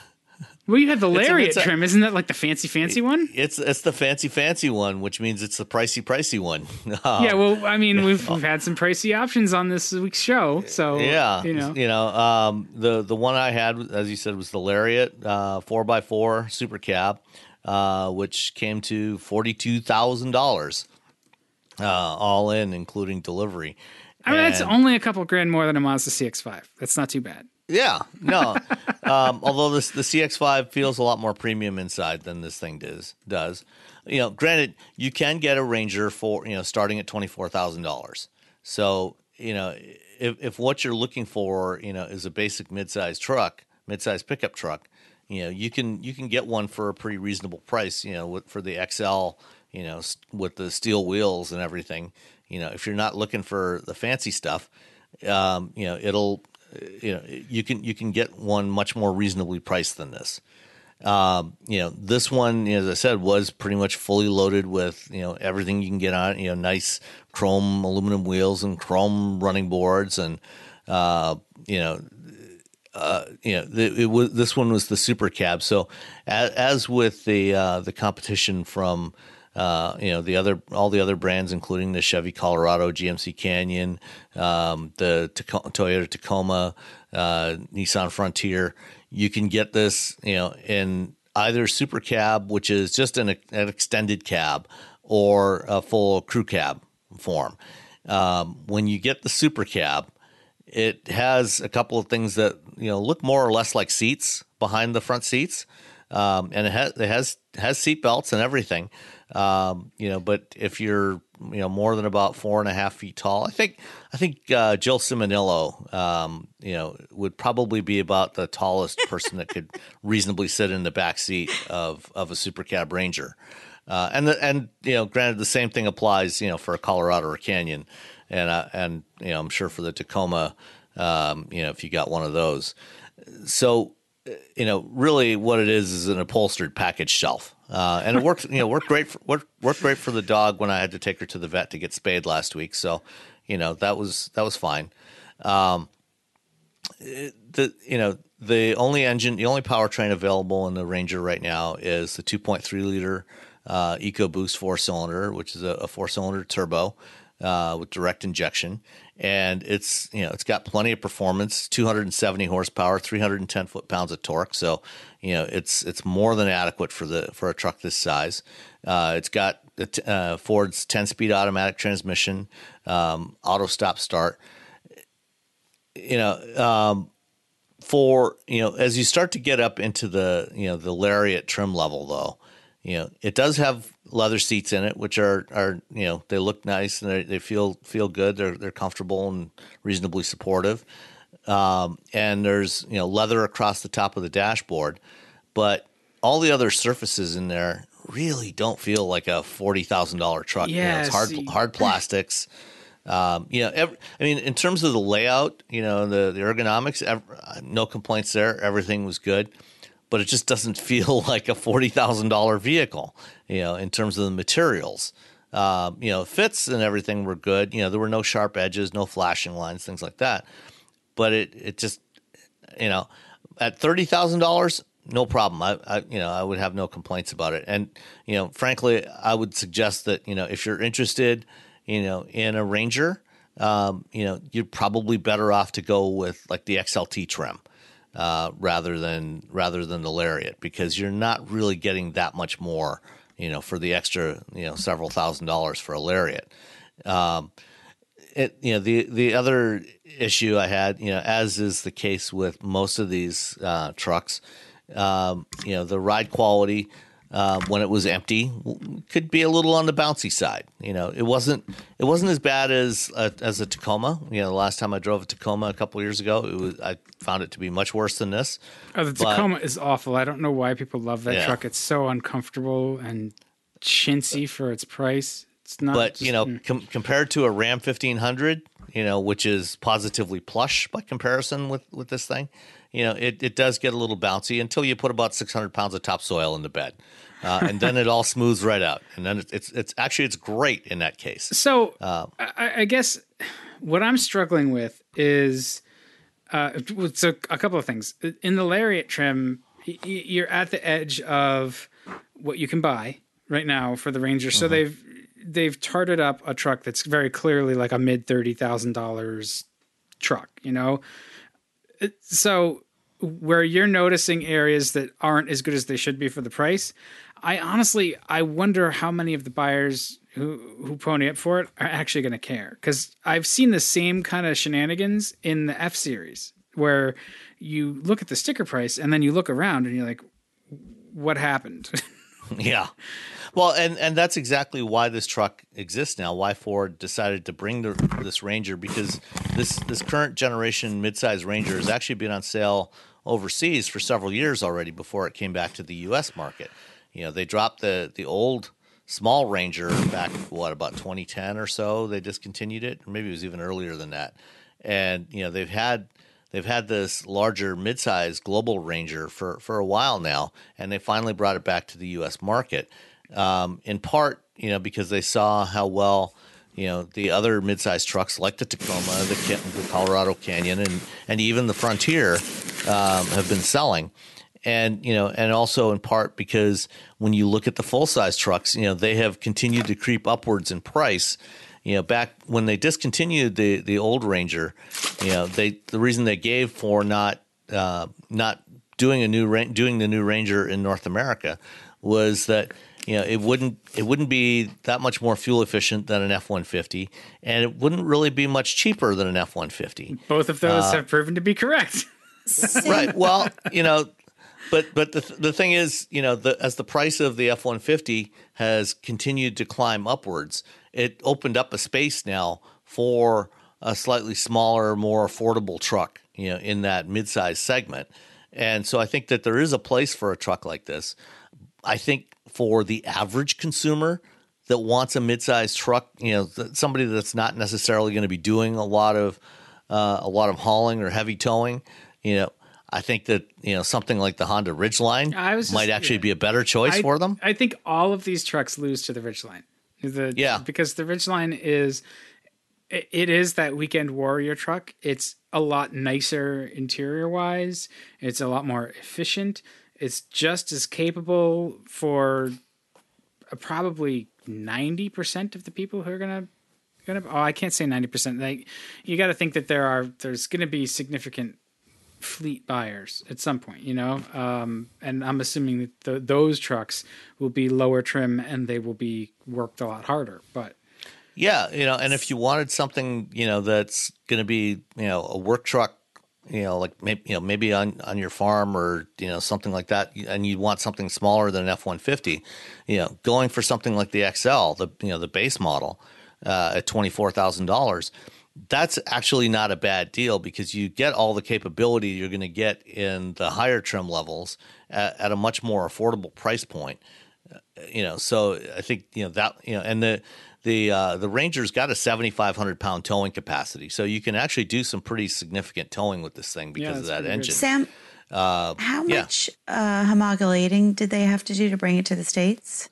Well, you had the lariat it's a- trim, isn't that like the fancy, fancy one? it's it's the fancy fancy one, which means it's the pricey pricey one. [LAUGHS] Um, Yeah, well, I mean, we've we've [LAUGHS] had some pricey options on this week's show, so Yeah, you know, you um, the the one I had, as you said, was the Lariat uh, four x four super cab, uh, which came to forty two thousand dollars, uh, all in, including delivery. I mean, that's only a couple grand more than a Mazda CX-5. That's not too bad. Yeah, no. um, although this the CX5 feels a lot more premium inside than this thing does. Does you know? Granted, you can get a Ranger for you know starting at twenty four thousand dollars. So you know, if if what you're looking for you know is a basic midsize truck, midsize pickup truck, you know you can you can get one for a pretty reasonable price. You know, with, for the XL, you know, with the steel wheels and everything. You know, if you're not looking for the fancy stuff, um, you know, it'll you know you can you can get one much more reasonably priced than this. Um, you know, this one, as I said, was pretty much fully loaded with you know everything you can get on. You know, nice chrome aluminum wheels and chrome running boards, and uh, you know, uh, you know, it was this one was the super cab. So, as, as with the uh, the competition from uh, you know the other all the other brands, including the Chevy Colorado, GMC Canyon, um, the Taco- Toyota Tacoma, uh, Nissan Frontier, you can get this you know in either super cab, which is just an, an extended cab, or a full crew cab form. Um, when you get the super cab, it has a couple of things that you know look more or less like seats behind the front seats, um, and it has it has has seat belts and everything. Um, you know, but if you're you know more than about four and a half feet tall, I think I think uh, Jill Ciminillo, um, you know, would probably be about the tallest person that could [LAUGHS] reasonably sit in the back seat of of a super cab Ranger. Uh, and the, and you know, granted, the same thing applies, you know, for a Colorado or Canyon, and uh, and you know, I'm sure for the Tacoma, um, you know, if you got one of those. So, uh, you know, really, what it is is an upholstered package shelf, uh, and it works. You know, worked great. For, worked worked great for the dog when I had to take her to the vet to get spayed last week. So, you know, that was that was fine. Um, the you know the only engine, the only powertrain available in the Ranger right now is the 2.3 liter uh, EcoBoost four cylinder, which is a, a four cylinder turbo uh, with direct injection, and it's you know it's got plenty of performance, 270 horsepower, 310 foot pounds of torque. So you know it's it's more than adequate for the for a truck this size. Uh, it's got uh, Ford's 10 speed automatic transmission, um, auto stop start. You know, um, for you know as you start to get up into the you know the lariat trim level though you know it does have leather seats in it which are are you know they look nice and they, they feel feel good they're they're comfortable and reasonably supportive um, and there's you know leather across the top of the dashboard but all the other surfaces in there really don't feel like a forty thousand dollar truck. you know, it's Yeah, hard see- hard plastics. Um, you know, ev I mean, in terms of the layout, you know, the, the ergonomics, ev- no complaints there. Everything was good, but it just doesn't [LAUGHS] feel like a forty thousand dollar vehicle. You know, in terms of the materials, um, you know, fits and everything were good. You know, there were no sharp edges, no flashing lines, things like that. But it it just, you know, at thirty thousand dollars, no problem. I, I you know I would have no complaints about it. And you know, frankly, I would suggest that you know if you're interested, you know, in a Ranger, um, you know, you're probably better off to go with like the XLT trim uh, rather than rather than the Lariat because you're not really getting that much more, you know, for the extra you know several thousand dollars for a Lariat. Um, it you know the the other issue I had you know as is the case with most of these uh, trucks, um, you know the ride quality uh, when it was empty could be a little on the bouncy side. You know, it wasn't it wasn't as bad as a, as a Tacoma. You know, the last time I drove a Tacoma a couple years ago, it was I found it to be much worse than this. Oh, the But- Tacoma is awful. I don't know why people love that Yeah. truck. It's so uncomfortable and chintzy for its price. It's not. but just- you know, mm. com- compared to a Ram fifteen hundred, you know, which is positively plush by comparison with with this thing, you know, it, it does get a little bouncy until you put about six hundred pounds of topsoil in the bed, uh, and then it all smooths right out, and then it's, it's it's actually it's great in that case. So uh, I, I guess what I'm struggling with is uh, so a couple of things in the lariat trim. You're at the edge of what you can buy right now for the Ranger. So they've they've tarted up a truck that's very clearly like a mid thirty thousand dollars truck. You know, so where you're noticing areas that aren't as good as they should be for the price, I honestly I wonder how many of the buyers who who pony up for it are actually going to care because I've seen the same kind of shenanigans in the F series where you look at the sticker price and then you look around and you're like, what happened? [LAUGHS] Yeah. Well, and and that's exactly why this truck exists now. Why Ford decided to bring the, this Ranger because this this current generation midsize Ranger has actually been on sale overseas for several years already before it came back to the U.S. market. You know, they dropped the the old small Ranger back what about 2010 or so. They discontinued it, or maybe it was even earlier than that. And you know, they've had they've had this larger midsize global Ranger for, for a while now, and they finally brought it back to the U.S. market. Um, in part, you know, because they saw how well, you know, the other midsize trucks like the Tacoma, the, the Colorado Canyon, and and even the Frontier um, have been selling. And you know, and also in part because when you look at the full size trucks, you know, they have continued to creep upwards in price you know, back when they discontinued the the old Ranger, you know, they the reason they gave for not uh, not doing a new doing the new Ranger in North America was that you know it wouldn't it wouldn't be that much more fuel efficient than an F one fifty, and it wouldn't really be much cheaper than an F one fifty. Both of those have proven to be correct. [LAUGHS] right. Well, you know, but but the the thing is, you know, the as the price of the F one fifty has continued to climb upwards, it opened up a space now for a slightly smaller, more affordable truck, you know, in that midsize segment. And so I think that there is a place for a truck like this. I think for the average consumer that wants a midsize truck, you know, th- somebody that's not necessarily going to be doing a lot of uh, a lot of hauling or heavy towing, you know, I think that you know something like the Honda Ridgeline I was just- might actually yeah. be a better choice I, for them. I think all of these trucks lose to the Ridgeline. The, Yeah. because the Ridgeline is it, it is that weekend warrior truck. It's a lot nicer interior wise. It's a lot more efficient. It's just as capable for uh, probably ninety percent of the people who are gonna gonna. Oh, I can't say ninety percent. Like you got to think that there are there's gonna be significant fleet buyers at some point, you know. Um, and I'm assuming that the, those trucks will be lower trim and they will be worked a lot harder. But Yeah, you know, and if you wanted something, you know, that's going to be, you know, a work truck, you know, like maybe, you know, maybe on on your farm or you know something like that, and you want something smaller than an F one fifty, you know, going for something like the XL, the you know the base model, uh, at twenty four thousand dollars, that's actually not a bad deal because you get all the capability you're going to get in the higher trim levels at, at a much more affordable price point you know so i think you know that you know and the the uh, the ranger's got a 7500 pound towing capacity so you can actually do some pretty significant towing with this thing because of that pretty good. engine Sam, uh, how yeah. much uh, homologating did they have to do to bring it to the states?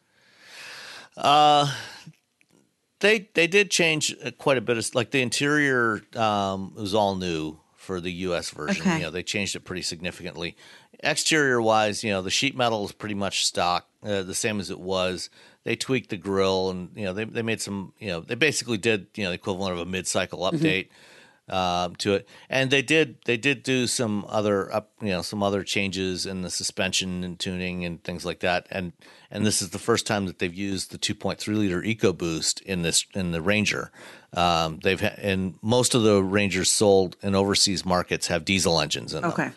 They they did change uh, quite a bit of like the interior um, was all new for the US version. Okay. you know they changed it pretty significantly. Exterior wise you know the sheet metal is pretty much stock uh, the same as it was. They tweaked the grill and you know they, they made some you know they basically did you know the equivalent of a mid-cycle update um, to it. And they did they did do some other up you know some other changes in the suspension and tuning and things like that. And and this is the first time that they've used the 2.3 liter EcoBoost in this in the Ranger um, they've ha- and most of the Rangers sold in overseas markets have diesel engines in them Okay.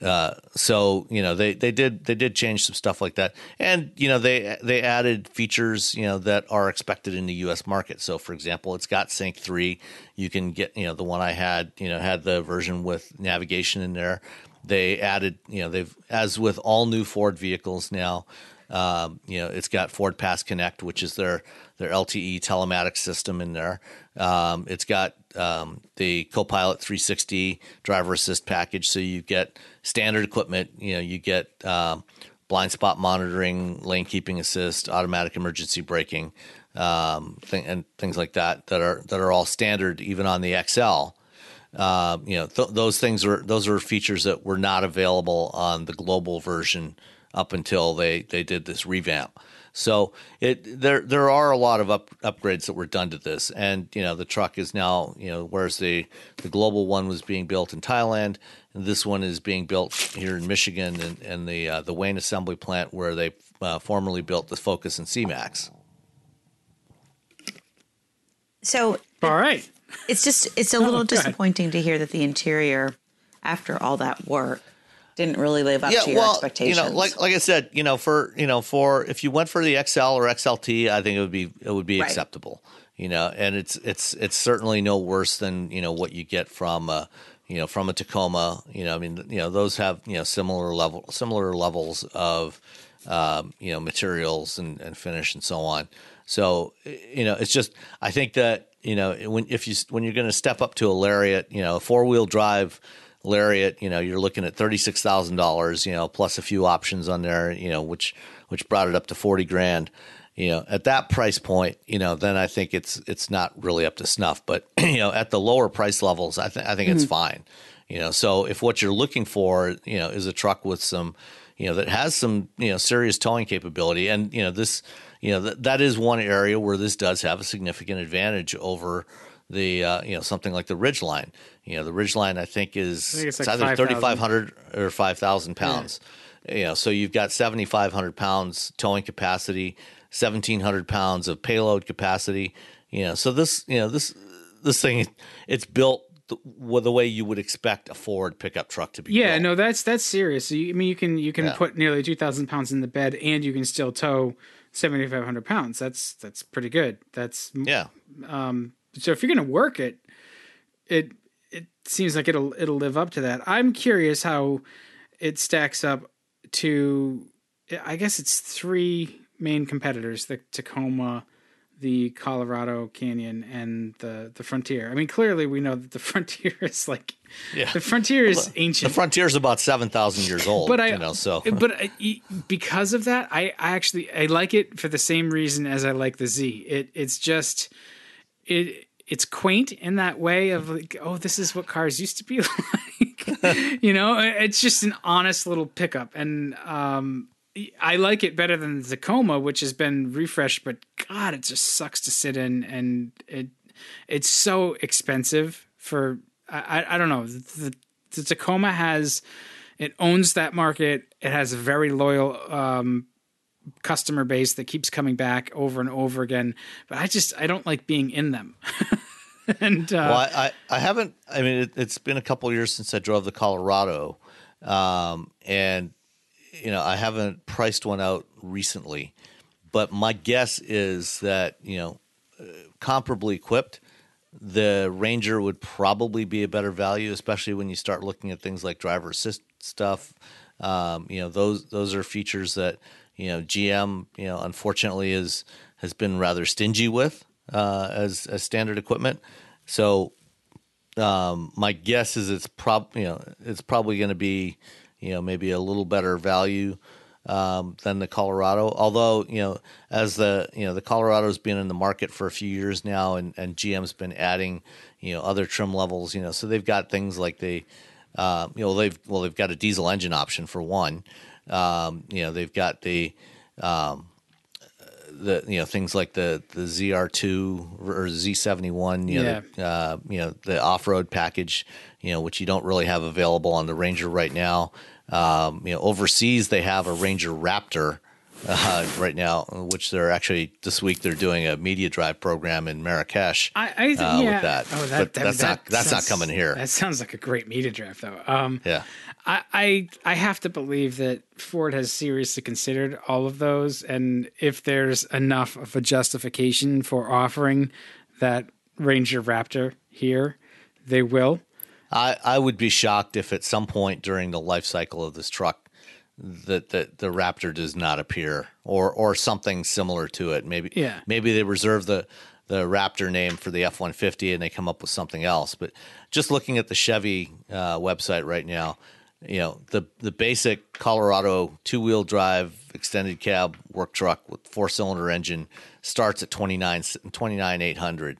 Uh, so you know they, they did they did change some stuff like that, and you know they they added features you know that are expected in the U.S. market. So for example, it's got Sync three. You can get you know the one I had you know had the version with navigation in there. They added you know they've as with all new Ford vehicles now. Um, you know, it's got Ford Pass Connect, which is their their LTE telematics system in there. Um, it's got um, the Copilot 360 driver assist package, so you get standard equipment. You know, you get um, blind spot monitoring, lane keeping assist, automatic emergency braking, um, th- and things like that that are that are all standard even on the XL. Uh, you know, th- those things are those are features that were not available on the global version up until they they did this revamp. So it there there are a lot of up, upgrades that were done to this, and you know the truck is now you know whereas the the global one was being built in Thailand, and this one is being built here in Michigan and, and the uh, the Wayne assembly plant where they uh, formerly built the Focus and C-Max. So All right. it's just it's a Oh, little go ahead. disappointing to hear that the interior, after all that work, didn't really live up to your expectations. you know, like like I said, you know, for you know, for if you went for the XL or XLT, I think it would be it would be Right. acceptable. You know, and it's it's it's certainly no worse than you know what you get from uh, you know from a Tacoma. You know, I mean, you know, those have you know similar level similar levels of um, you know materials and, and finish and so on. So you know, it's just I think that you know when if you when you're going to step up to a Lariat, you know, four wheel drive Lariat, you know, you're looking at thirty six thousand dollars, you know, plus a few options on there, you know, which which brought it up to forty grand. You know, at that price point, you know, then I think it's it's not really up to snuff. But you know, at the lower price levels, I think I think it's fine. You know, so if what you're looking for, you know, is a truck with some, you know, that has some, you know, serious towing capability, and you know, this, you know, th- that is one area where this does have a significant advantage over the, uh, you know, something like the Ridgeline. You know, the Ridgeline I think is think it's it's like either 3,500 or 5,000 pounds. You know, so you've got 7,500 pounds towing capacity, 1,700 pounds of payload capacity. You know, so this, you know, this this thing, it's built the, the way you would expect a Ford pickup truck to be. Yeah, built. no, that's that's serious. So you, I mean, you can you can Yeah. put nearly two thousand pounds in the bed, and you can still tow seventy five hundred pounds. That's that's pretty good. That's yeah, um, so if you're gonna work it, it it seems like it'll it'll live up to that. I'm curious how it stacks up to. I guess it's three main competitors: the Tacoma, the Colorado Canyon, and the the Frontier. I mean, clearly we know that the [LAUGHS] Frontier is like yeah. the Frontier is ancient. The Frontier is about seven thousand years old. but I, you know, so but I, because of that, I, I actually I like it for the same reason as I like the Z. It it's just it it's quaint in that way of like oh this is what cars used to be [LAUGHS] like, you know. It's just an honest little pickup, and um, I like it better than the Tacoma, which has been refreshed. But God, it just sucks to sit in, and it it's so expensive for I I, don't know the, the Tacoma has it owns that market. It has a very loyal um, customer base that keeps coming back over and over again. But I just I don't like being in them. [LAUGHS] and uh, Well, I, I, I haven't. I mean, it, it's been a couple years since I drove the Colorado, um, and you know, I haven't priced one out recently. But my guess is that you know, uh, comparably equipped, the Ranger would probably be a better value, especially when you start looking at things like driver assist stuff. Um, you know, those those are features that you know GM, you know, unfortunately is has been rather stingy with uh, as as standard equipment. So um, my guess is it's prob you know it's probably going to be you know maybe a little better value um, than the Colorado. Although you know as the you know the Colorado's been in the market for a few years now, and and GM's been adding you know other trim levels. You know so they've got things like they uh, you know they've well they've got a diesel engine option for one. Um, you know they've got the um, the you know things like the the ZR2 or Z71 you know the, uh, you know the off-road package you know which you don't really have available on the Ranger right now. Um, you know overseas they have a Ranger Raptor uh, right now, which they're actually this week they're doing a media drive program in Marrakesh. I, I uh, yeah. with that. Oh, that, but that- that's that not that's not coming here. That sounds like a great media drive, though. Um, Yeah. I, I I have to believe that Ford has seriously considered all of those, and if there's enough of a justification for offering that Ranger Raptor here, they will. I, I would be shocked if at some point during the life cycle of this truck that the, the Raptor does not appear or or something similar to it. Maybe Yeah. maybe they reserve the the Raptor name for the F one fifty and they come up with something else. But just looking at the Chevy uh, website right now, you know the the basic Colorado two wheel drive extended cab work truck with four cylinder engine starts at 29 800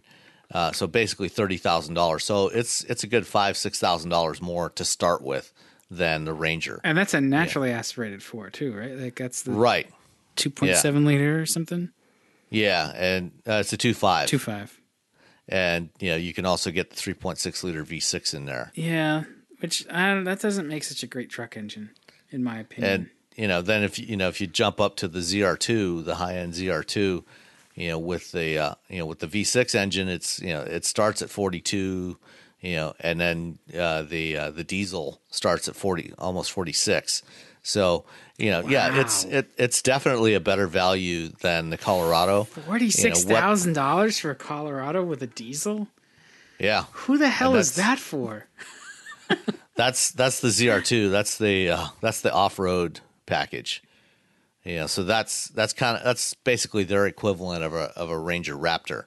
uh, so basically thirty thousand dollars. So it's it's a good five six thousand dollars more to start with than the Ranger. And that's a naturally aspirated four too, right? Like that's the Right. two point seven liter or something. Yeah, and uh, it's a two five. Two five. and you know you can also get the three point six liter V six in there. Yeah, which I don't, that doesn't make such a great truck engine, in my opinion. And you know then if you you know if you jump up to the ZR two, the high end ZR two, you know with the uh, you know with the V six engine, it's you know it starts at forty two. You know, and then uh, the uh, the diesel starts at forty, almost forty six. So you know, yeah, it's it, it's definitely a better value than the Colorado. Forty six thousand dollars for a Colorado with a diesel. Yeah, Who the hell is that for? [LAUGHS] That's that's the ZR2. That's the uh, that's the off-road package. Yeah, so that's that's kind of that's basically their equivalent of a of a Ranger Raptor.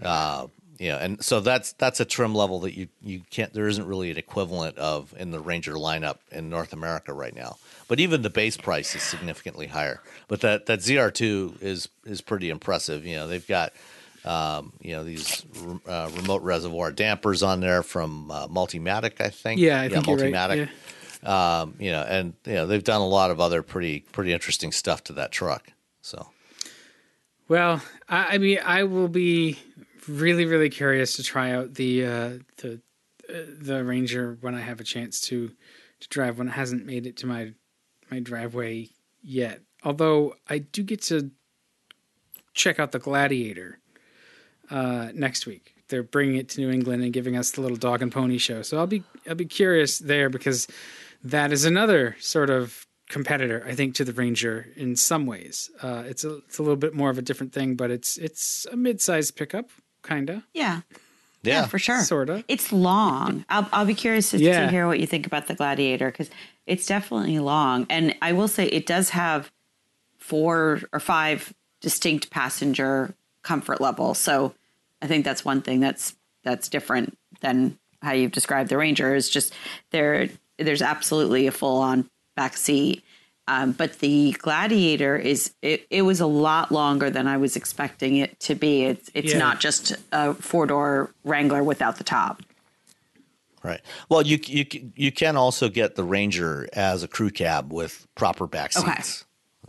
Uh, yeah, and so that's that's a trim level that you you can't there isn't really an equivalent of in the Ranger lineup in North America right now. But even the base price is significantly higher. But that that ZR2 is is pretty impressive. You know, they've got um, you know these uh, remote reservoir dampers on there from uh, Multimatic, I think. Yeah, I think you're right. Yeah. Um, you know, and you know they've done a lot of other pretty pretty interesting stuff to that truck. So Well, I, I mean, I will be really, really curious to try out the uh, the uh, the Ranger when I have a chance to to drive when it hasn't made it to my my driveway yet. Although I do get to check out the Gladiator uh, next week. They're bringing it to New England and giving us the little dog and pony show. So I'll be I'll be curious there because that is another sort of competitor, I think, to the Ranger in some ways. Uh, it's a it's a little bit more of a different thing, but it's it's a mid-sized pickup, kinda, Yeah. yeah, for sure. sorta. It's long. I'll, I'll be curious to, Yeah. to hear what you think about the Gladiator because it's definitely long. And I will say it does have four or five distinct passenger comfort levels. So I think that's one thing that's that's different than how you've described the Ranger. Is just there. There's absolutely a full on back seat. Um, but the Gladiator is it, it was a lot longer than I was expecting it to be. It's it's Yeah. not just a four door Wrangler without the top. right. Well, you you you can also get the Ranger as a crew cab with proper back seats. Okay. seats.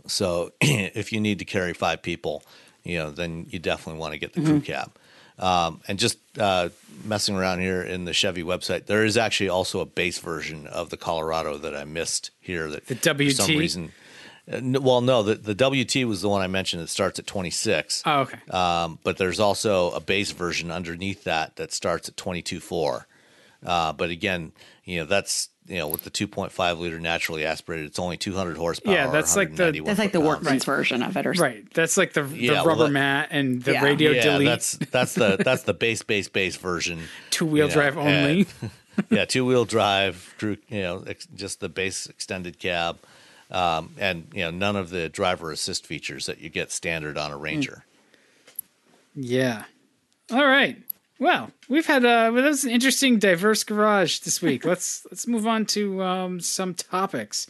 So [CLEARS THROAT] if you need to carry five people, you know, then you definitely want to get the Mm-hmm. crew cab. Um, and just uh, messing around here in the Chevy website, there is actually also a base version of the Colorado that I missed here. That The for some reason. uh, Well, no, the, the WT was the one I mentioned that starts at 26. Oh, okay. Um, but there's also a base version underneath that that starts at 22.4. Uh, but again, you know, that's, you know, with the 2.5 liter naturally aspirated, it's only 200 horsepower. Yeah, that's like the- That's like the foot-pounds. workman's version of it, or right. That's like the, the Yeah, well, rubber that- mat and the Yeah. radio Yeah, delete that's that's the that's the base base base version. two wheel you know, drive only. and- [LAUGHS] yeah, two wheel drive, drew, you know, ex- just the base extended cab, um, and you know, none of the driver assist features that you get standard on a Ranger. Yeah. All right. Well, we've had uh well, that was an interesting diverse garage this week. let's [LAUGHS] let's move on to um some topics.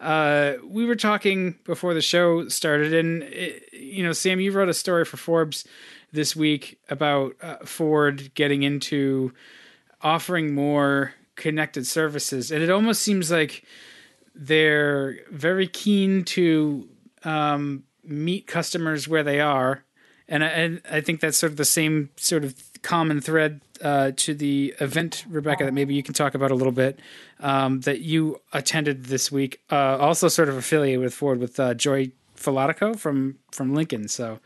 Uh we were talking before the show started and it, you know, Sam you wrote a story for Forbes this week about uh, Ford getting into offering more connected services and it almost seems like they're very keen to um, meet customers where they are, and I, and I think that's sort of the same sort of common thread uh, to the event, Rebecca, that maybe you can talk about a little bit um, that you attended this week. Uh, also, sort of affiliated with Ford with uh, Joy Falotico from from Lincoln. So,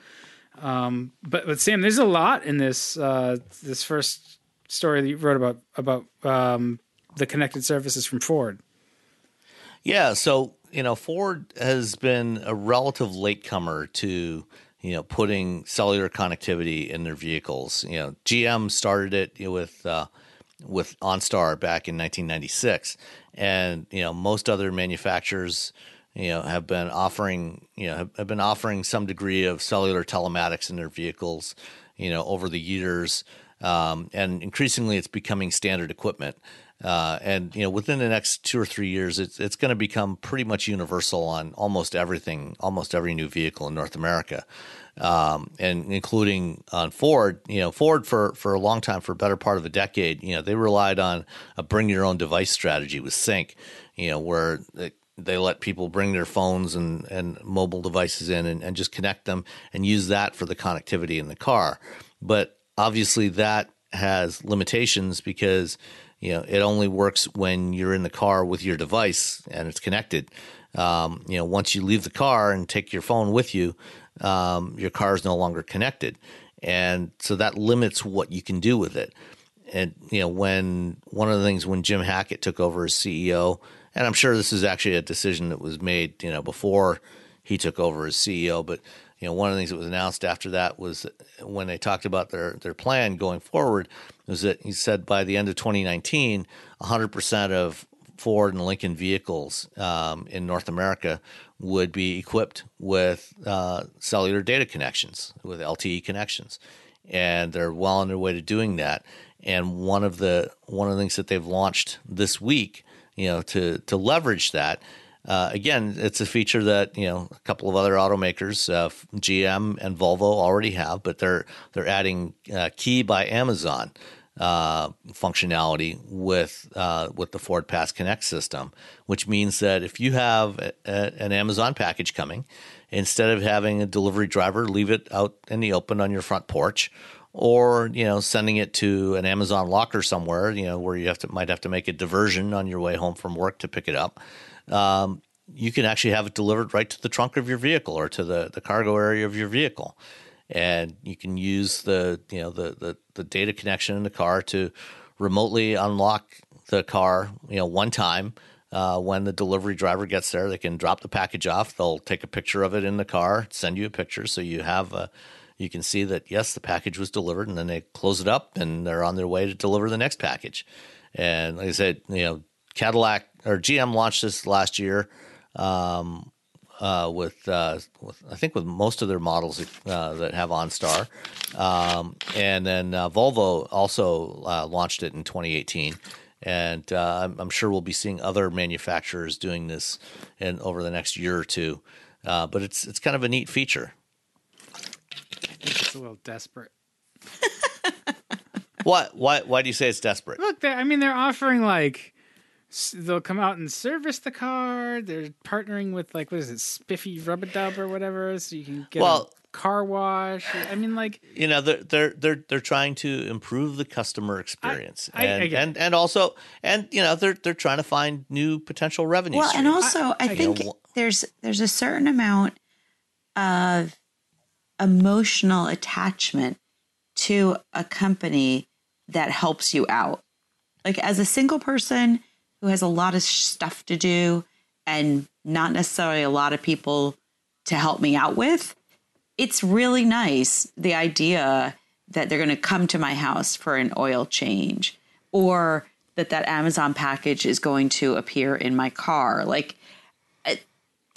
um, but but Sam, there's a lot in this uh, this first story that you wrote about about um, the connected services from Ford. Yeah, so you know, Ford has been a relative latecomer to you know putting cellular connectivity in their vehicles. You know, GM started it with uh, with OnStar back in 1996, and you know most other manufacturers you know have been offering you know have, have been offering some degree of cellular telematics in their vehicles you know over the years. Um, and increasingly it's becoming standard equipment uh, and you know within the next two or three years it's, it's going to become pretty much universal on almost everything almost every new vehicle in north america um, and including on Ford. You know, Ford for for a long time, for a better part of a decade, you know, they relied on a bring your own device strategy with Sync. You know, where they, they let people bring their phones and, and mobile devices in and, and just connect them and use that for the connectivity in the car. But obviously, that has limitations because you know it only works when you're in the car with your device and it's connected. Um, you know, once you leave the car and take your phone with you, um, your car is no longer connected, and so that limits what you can do with it. And you know, when one of the things when Jim Hackett took over as CEO, and I'm sure this is actually a decision that was made, you know, before he took over as CEO, but you know, one of the things that was announced after that was when they talked about their their plan going forward was that he said by the end of 2019, 100% of Ford and Lincoln vehicles um, in North America would be equipped with uh, cellular data connections, with LTE connections, and they're well on their way to doing that. And one of the one of the things that they've launched this week, you know, to to leverage that. Uh, again, it's a feature that you know a couple of other automakers, uh, GM and Volvo, already have, but they're they're adding uh, Key by Amazon, uh, functionality with uh, with the Ford Pass Connect system, which means that if you have a, a, an Amazon package coming, instead of having a delivery driver leave it out in the open on your front porch, or you know sending it to an Amazon locker somewhere, you know where you have to might have to make a diversion on your way home from work to pick it up. Um, you can actually have it delivered right to the trunk of your vehicle or to the, the cargo area of your vehicle. And you can use the you know the, the the data connection in the car to remotely unlock the car you know one time. Uh, when the delivery driver gets there they can drop the package off. They'll take a picture of it in the car send you a picture. So you have a you can see that yes the package was delivered and then they close it up and they're on their way to deliver the next package. And like i said you know cadillac or gm launched this last year um, uh, with, uh, with, I think with most of their models uh, that have OnStar, um, and then uh, Volvo also uh, launched it in 2018. And uh, I'm, I'm, sure we'll be seeing other manufacturers doing this in over the next year or two. but it's it's kind of a neat feature. I think it's a little desperate. [LAUGHS] what? Why? Why do you say it's desperate? Look, I mean, they're offering like they'll come out and service the car. They're partnering with like what is it, Spiffy Rubber Dub or whatever, so you can get well, a car wash. I mean, like you know, they're they're they're they're trying to improve the customer experience, I, I, and I and and also and you know they're they're trying to find new potential revenue. Well, streams. and also I, think know, there's there's a certain amount of emotional attachment to a company that helps you out. Like as a single person, who has a lot of stuff to do and not necessarily a lot of people to help me out with, it's really nice the idea that they're going to come to my house for an oil change or that that Amazon package is going to appear in my car. Like, uh,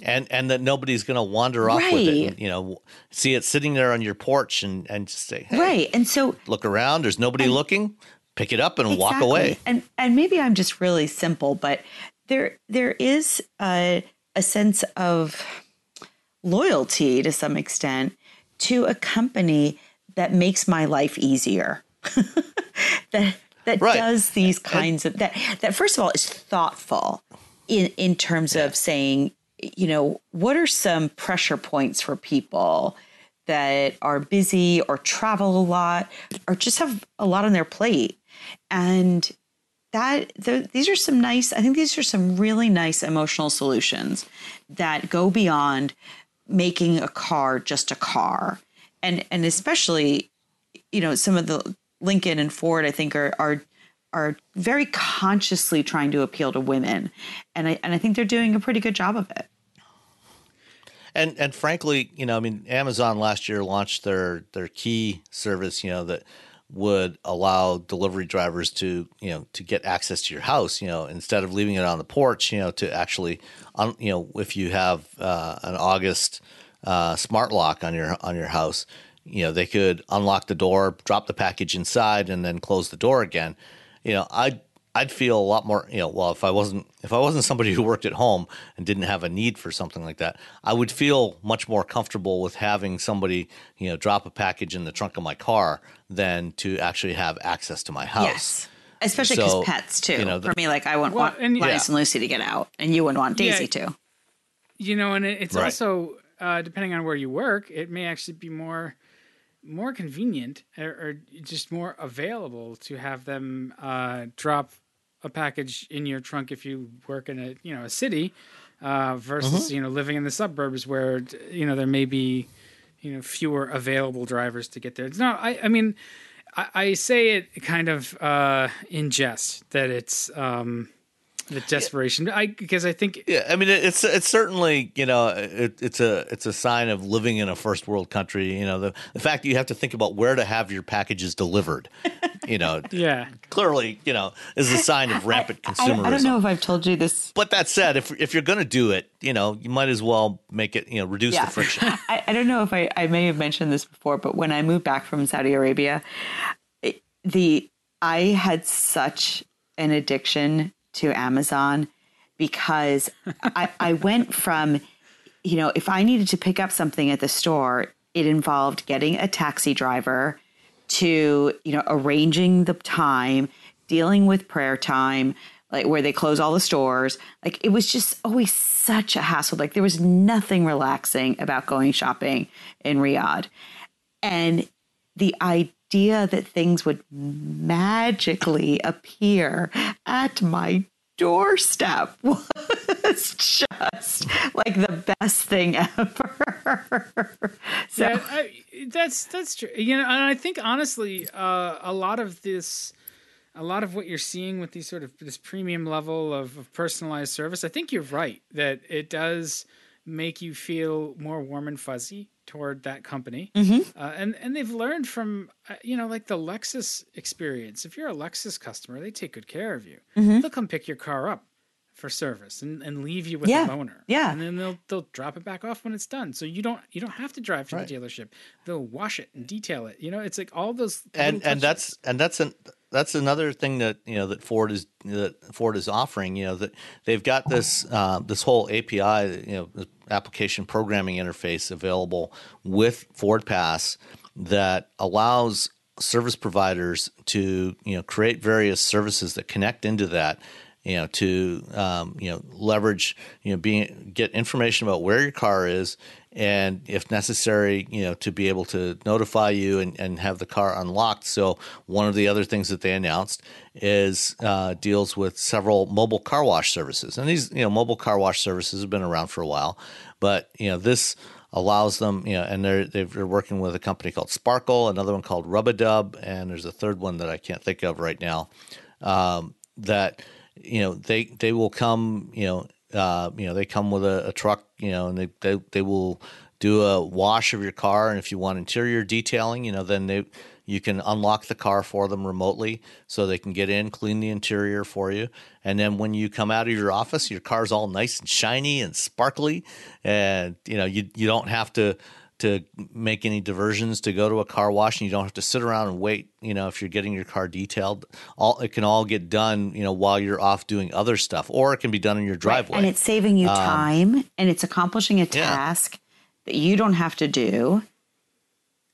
and and that nobody's going to wander off right. with it. And, you know, see it sitting there on your porch and and just say, hey, right. And so look around. There's nobody and, looking pick it up and exactly. walk away. And and maybe I'm just really simple, but there there is a a sense of loyalty to some extent to a company that makes my life easier. [LAUGHS] that that right. does these kinds of that that first of all is thoughtful in in terms yeah. of saying, you know, what are some pressure points for people that are busy or travel a lot or just have a lot on their plate and that the, these are some nice i think these are some really nice emotional solutions that go beyond making a car just a car. And and especially, you know, some of the Lincoln and Ford, I think, are are are very consciously trying to appeal to women. And I and I think they're doing a pretty good job of it. And and frankly, you know, I mean, Amazon last year launched their their key service, you know, that would allow delivery drivers to you know to get access to your house you know instead of leaving it on the porch you know to actually un, you know if you have uh, an august uh, smart lock on your on your house you know they could unlock the door drop the package inside and then close the door again. You know i I'd feel a lot more, you know, well, if I wasn't if I wasn't somebody who worked at home and didn't have a need for something like that, I would feel much more comfortable with having somebody, you know, drop a package in the trunk of my car than to actually have access to my house. Yes. Especially because So, pets too. you know, the- For me, like I wouldn't Well, want and- Linus and Lucy to get out, and you wouldn't want Daisy Yeah. to. you know and it, it's Right. also uh, depending on where you work it may actually be more more convenient or, or just more available to have them uh, drop a package in your trunk if you work in a you know a city uh, versus you know living in the suburbs where you know there may be you know fewer available drivers to get there. It's not. I, I mean, I, I say it kind of uh, in jest that it's um, the desperation. I because I think Yeah, I mean, it's it's certainly you know it, it's a it's a sign of living in a first world country. You know, the the fact that you have to think about where to have your packages delivered. You know, [LAUGHS] yeah. clearly, you know, is a sign of rampant I, consumerism. I don't know if I've told you this. But that said, if if you're going to do it, you know, you might as well make it, you know, reduce the friction. [LAUGHS] I, I don't know if I, I may have mentioned this before, but when I moved back from Saudi Arabia, it- the I had such an addiction to Amazon because [LAUGHS] I, I went from, you know, if I needed to pick up something at the store, it involved getting a taxi driver to, you know, arranging the time, dealing with prayer time, like where they close all the stores. Like it was just always such a hassle. Like there was nothing relaxing about going shopping in Riyadh. And the idea that things would magically appear at my doorstep [LAUGHS] was just like the best thing ever. [LAUGHS] so Yeah, I, that's that's true. You know, and I think honestly, uh, a lot of this, a lot of what you're seeing with these sort of this premium level of, of personalized service, I think you're right that it does make you feel more warm and fuzzy toward that company. Uh, and and they've learned from uh, you know like the Lexus experience. If you're a Lexus customer, they take good care of you. They'll come pick your car up for service and, and leave you with Yeah, a loaner. yeah. And then they'll they'll drop it back off when it's done. So you don't you don't have to drive to Right. the dealership. They'll wash it and detail it. You know, it's like all those and and touches. that's and that's an that's another thing that you know that Ford is that Ford is offering. You know that they've got this uh, this whole API, you know, application programming interface available with Ford Pass that allows service providers to you know create various services that connect into that you know to um, you know leverage you know being get information about where your car is and if necessary you know to be able to notify you and, and have the car unlocked so one of the other things that they announced is uh, deals with several mobile car wash services and these you know mobile car wash services have been around for a while but you know this allows them, you know, and they're they're working with a company called Sparkle, another one called Rubadub, and there's a third one that I can't think of right now. Um, that you know they they will come, you know, uh, you know they come with a, a truck, you know, and they, they they will do a wash of your car, and if you want interior detailing, you know, then they you can unlock the car for them remotely so they can get in, clean the interior for you. And then when you come out of your office, your car's all nice and shiny and sparkly. And, you know, you, you don't have to, to make any diversions to go to a car wash and you don't have to sit around and wait, you know, if you're getting your car detailed. All it can all get done, you know, while you're off doing other stuff or it can be done in your driveway. and it's saving you time and it's accomplishing a task that you don't have to do.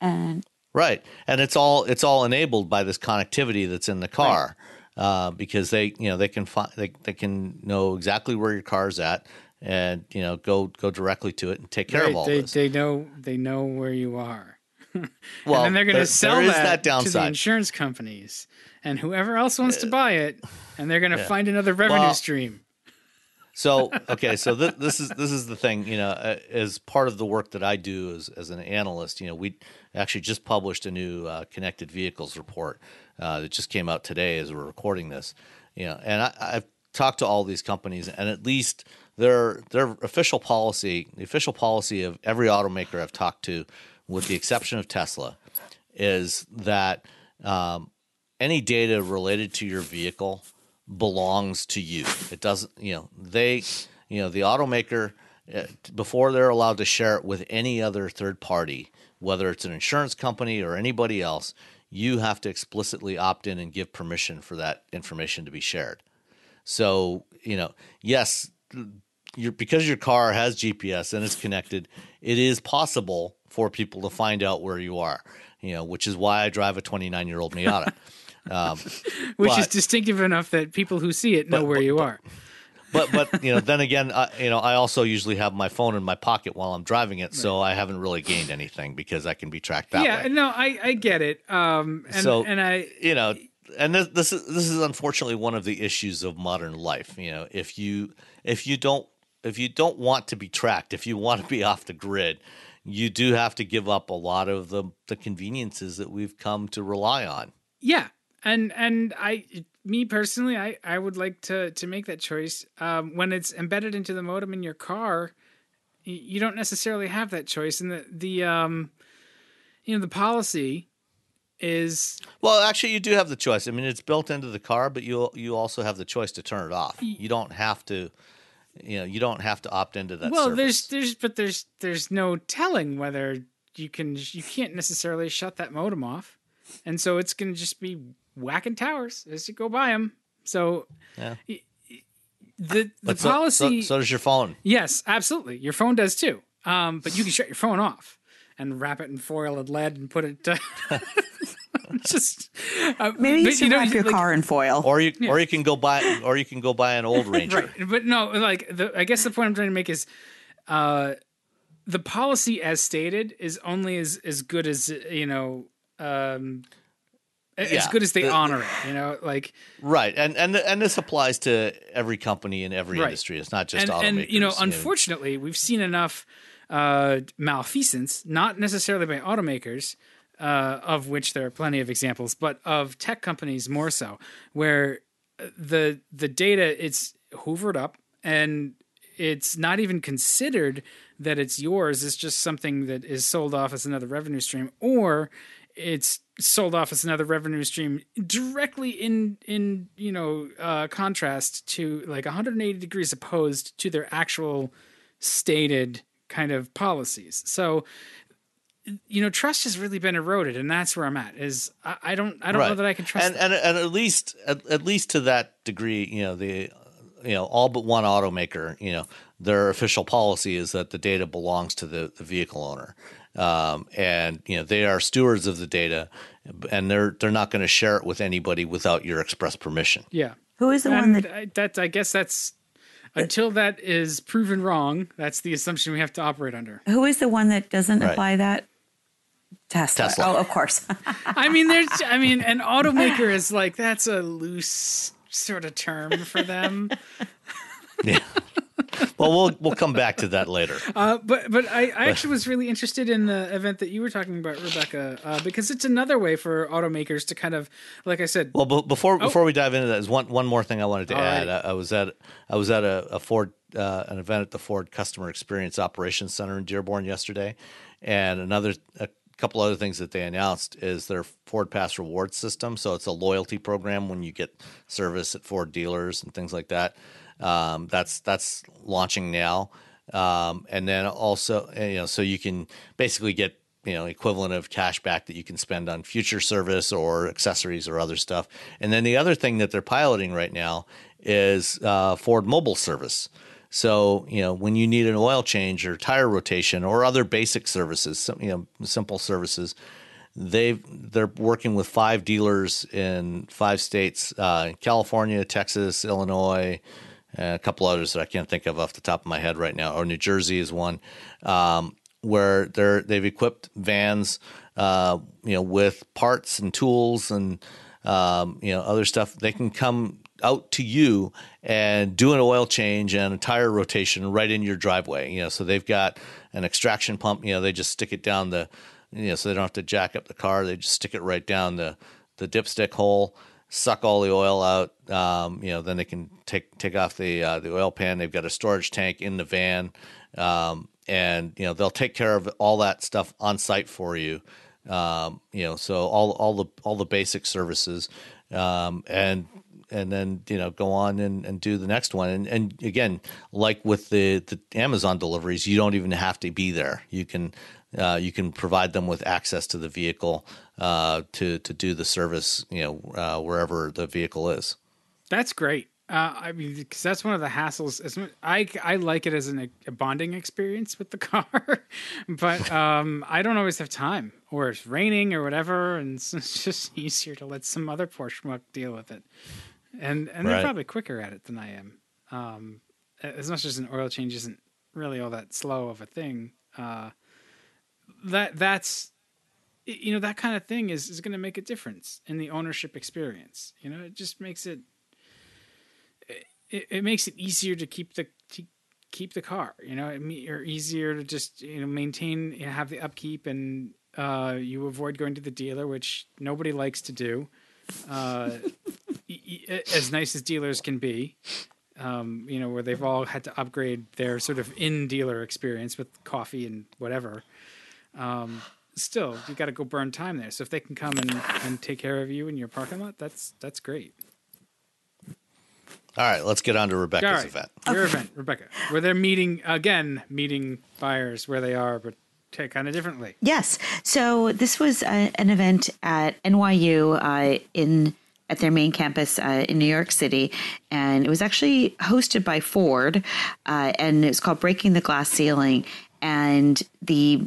And Right, and it's all it's all enabled by this connectivity that's in the car, uh, because they you know they can find they, they can know exactly where your car's at, and you know go go directly to it and take care Right, of all they, this. they know they know where you are. [LAUGHS] well, and they're going to sell that, that to the insurance companies and whoever else wants to buy it, and they're going to find another revenue Well- stream. So [LAUGHS] okay, so th- this is this is the thing. You know, uh, as part of the work that I do as as an analyst, you know, we actually just published a new uh, connected vehicles report uh, that just came out today as we're recording this. You know, and I, I've talked to all these companies, and at least their their official policy, the official policy of every automaker I've talked to, with the exception of Tesla, is that um, any data related to your vehicle belongs to you. It doesn't, you know, they, you know, the automaker uh, before they're allowed to share it with any other third party, whether it's an insurance company or anybody else, you have to explicitly opt in and give permission for that information to be shared. So, you know, yes, your, because your car has GPS and it's connected, it is possible for people to find out where you are, you know, which is why I drive a 29 year old Miata. [LAUGHS] Um, Which but- is distinctive enough that people who see it know But- where but- you are. but but you know [LAUGHS] then again I, you know I also usually have my phone in my pocket while I'm driving it, so I haven't really gained anything because I can be tracked that yeah, way. no, I, I get it. Um, and, So- and I, You know, and this this is this is unfortunately one of the issues of modern life. You know, if you if you don't if you don't want to be tracked, if you want to be off the grid, you do have to give up a lot of the the conveniences that we've come to rely on. yeah, and and I, me personally, I I would like to to make that choice. Um, when it's embedded into the modem in your car, you don't necessarily have that choice, and the the um, you know, the policy is Well, actually, you do have the choice. I mean, it's built into the car, but you you also have the choice to turn it off. You don't have to, you know, you don't have to opt into that. well, service. there's there's but there's there's no telling whether you can you can't necessarily shut that modem off, and so it's going to just be whacking towers as you go by them. So Yeah. the the But so- policy, So, so does your phone. yes, absolutely. Your phone does too, um, but you can shut your phone off and wrap it in foil and lead and put it. Uh, [LAUGHS] [LAUGHS] just uh, Maybe you but, should know, wrap your like- car in foil. Or you or you can go buy or you can go buy an old [LAUGHS] Ranger. right but no like the i guess the point i'm trying to make is uh the policy as stated is only as as good as you know um as Yeah, good as they the- honor it you know like Right, and and and this applies to every company in every Right. industry. It's not just and, automakers. and you know unfortunately we've seen enough uh malfeasance not necessarily by automakers uh, of which there are plenty of examples, but of tech companies more so, where the the data it's hoovered up and it's not even considered that it's yours. It's just something that is sold off as another revenue stream, or it's sold off as another revenue stream directly in in you know uh, contrast to like 180 degrees opposed to their actual stated kind of policies. So you know trust has really been eroded and that's where i'm at is i, I don't i don't know that i can trust and, and and at least at, at least to that degree, you know the you know all but one automaker, you know their official policy is that the data belongs to the, the vehicle owner, um, and you know they are stewards of the data, and they're they're not going to share it with anybody without your express permission. yeah Who is the one that I, that i guess that's until that is proven wrong that's the assumption we have to operate under who is the one that doesn't Right. apply that? Tesla. Tesla. Oh, of course. [LAUGHS] i mean there's i mean an automaker [LAUGHS] is like that's a loose sort of term for them [LAUGHS] Yeah. [LAUGHS] well, we'll we'll come back to that later. Uh, but but I, I actually was really interested in the event that you were talking about, Rebecca, uh, because it's another way for automakers to kind of, like I said, Well, be- before before we dive into that, is one one more thing I wanted to Alrighty. add. I, I was at I was at a, a Ford uh, an event at the Ford Customer Experience Operations Center in Dearborn yesterday, and another a couple other things that they announced is their Ford Pass reward system. So it's a loyalty program when you get service at Ford dealers and things like that. Um, that's that's launching now, um, and then also uh, you know so you can basically get you know equivalent of cash back that you can spend on future service or accessories or other stuff. And then the other thing that they're piloting right now is uh, Ford Mobile Service. So you know when you need an oil change or tire rotation or other basic services, some, you know simple services, they they're working with five dealers in five states: uh, California, Texas, Illinois, a couple others that I can't think of off the top of my head right now. Or New Jersey is one, um, where they're they've equipped vans, uh, you know, with parts and tools and um, you know other stuff. They can come out to you and do an oil change and a tire rotation right in your driveway. You know, so they've got an extraction pump. You know, they just stick it down the, you know, so they don't have to jack up the car. They just stick it right down the the dipstick hole, suck all the oil out. Um, you know, then they can take take off the uh, the oil pan. They've got a storage tank in the van, um, and you know they'll take care of all that stuff on site for you. Um, you know, so all all the all the basic services, um, and and then you know go on and, and do the next one and, and again like with the, the amazon deliveries you don't even have to be there you can uh, you can provide them with access to the vehicle uh, to to do the service you know uh, wherever the vehicle is That's great. Uh, I mean, because that's one of the hassles. I I like it as an, a bonding experience with the [LAUGHS] car, but um, I don't always have time, or it's raining or whatever, and [LAUGHS] it's, just easier to let some other poor schmuck deal with it. And and they're probably quicker at it than I am. Um, as much as an oil change isn't really all that slow of a thing, uh, that that's you know that kind of thing is is going to make a difference in the ownership experience. You know, it just makes it it, it makes it easier to keep the to keep the car. You know, it or easier to just you know maintain, you know, have the upkeep, and uh, you avoid going to the dealer, which nobody likes to do. Uh, [LAUGHS] as nice as dealers can be, um, you know, where they've all had to upgrade their sort of in dealer experience with coffee and whatever. Um, still, you got to go burn time there. So if they can come and, and take care of you in your parking lot, that's that's great. all right let's get on to rebecca's All right. event Your event, Rebecca, where they're meeting again, meeting buyers where they are, but kind of differently. Yes. So this was uh, an event at NYU uh, in at their main campus uh, in New York City, and it was actually hosted by Ford, uh, and it was called "Breaking the Glass Ceiling." And the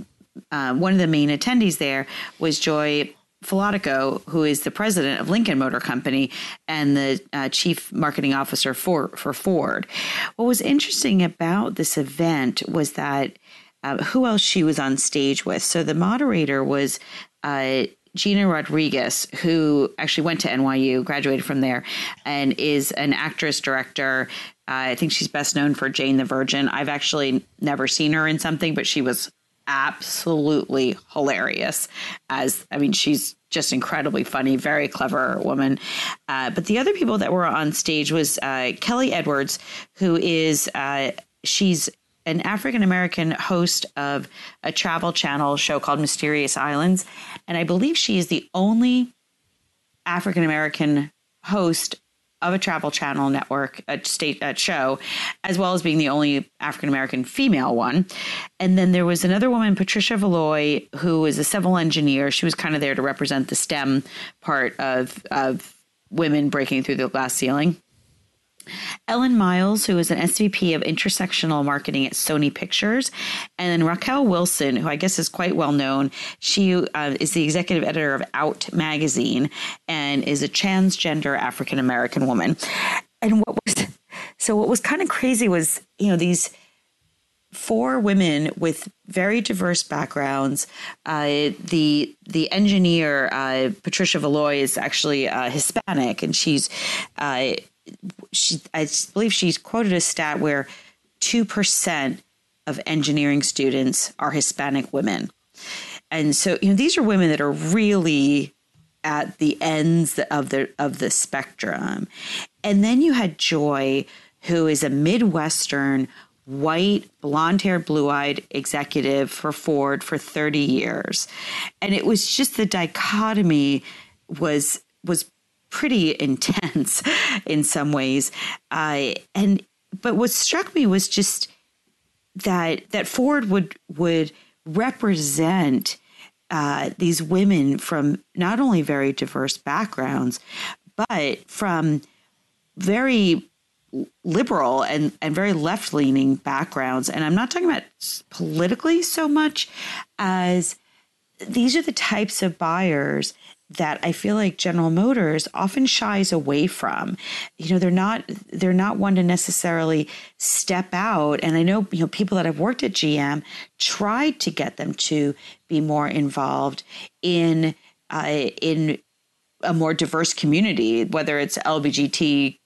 uh, one of the main attendees there was Joy Falotico, who is the president of Lincoln Motor Company and the uh, chief marketing officer for for Ford. What was interesting about this event was that uh, who else she was on stage with. So the moderator was uh, Gina Rodriguez, who actually went to NYU, graduated from there, and is an actress director. Uh, I think she's best known for Jane the Virgin. I've actually never seen her in something, but she was absolutely hilarious. As I mean, she's just incredibly funny, very clever woman. Uh, but the other people that were on stage was uh, Kelly Edwards, who is uh, she's an African American host of a travel channel show called Mysterious Islands, and I believe she is the only African American host of a travel channel network a state a show as well as being the only african american female one. And then there was another woman patricia valoy who is a civil engineer. She was kind of there to represent the stem part of of women breaking through the glass ceiling Ellen Miles, who is an SVP of intersectional marketing at Sony Pictures, and then Raquel Wilson, who I guess is quite well known. She uh, is the executive editor of Out magazine and is a transgender African American woman. And what was so what was kind of crazy was you know these four women with very diverse backgrounds. Uh, the the engineer uh, Patricia Valoy is actually uh, Hispanic, and she's uh, she I believe she's quoted a stat where two percent of engineering students are Hispanic women, and so you know these are women that are really at the ends of the of the spectrum, and then you had Joy, who is a Midwestern white, blonde haired, blue eyed executive for Ford for 30 years. And it was just the dichotomy was was pretty [LAUGHS] intense in some ways. Uh, and but what struck me was just that that Ford would would represent uh, these women from not only very diverse backgrounds, but from very liberal and, and very left leaning backgrounds. And I'm not talking about politically so much as these are the types of buyers that I feel like General Motors often shies away from. You know, they're not they're not one to necessarily step out. And I know, you know, people that have worked at GM tried to get them to be more involved in uh, in a more diverse community, whether it's LBGT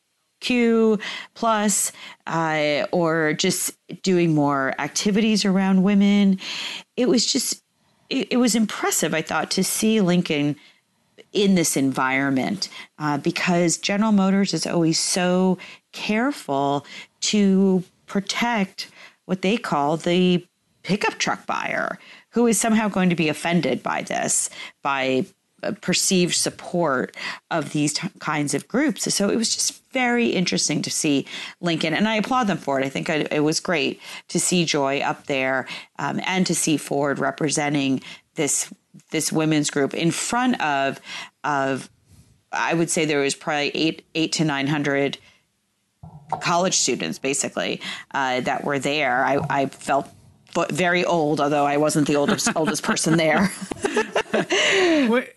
LGBTQ plus, uh, or just doing more activities around women. It was just, it, it was impressive, I thought, to see Lincoln in this environment uh, because General Motors is always so careful to protect what they call the pickup truck buyer who is somehow going to be offended by this, by perceived support of these t- kinds of groups. So it was just very interesting to see Lincoln, and I applaud them for it. I think I, it was great to see Joy up there um, and to see Ford representing this this women's group in front of of I would say there was probably eight eight to nine hundred college students basically uh, that were there. I, I felt very old, although I wasn't the oldest [LAUGHS] oldest person there. [LAUGHS] what,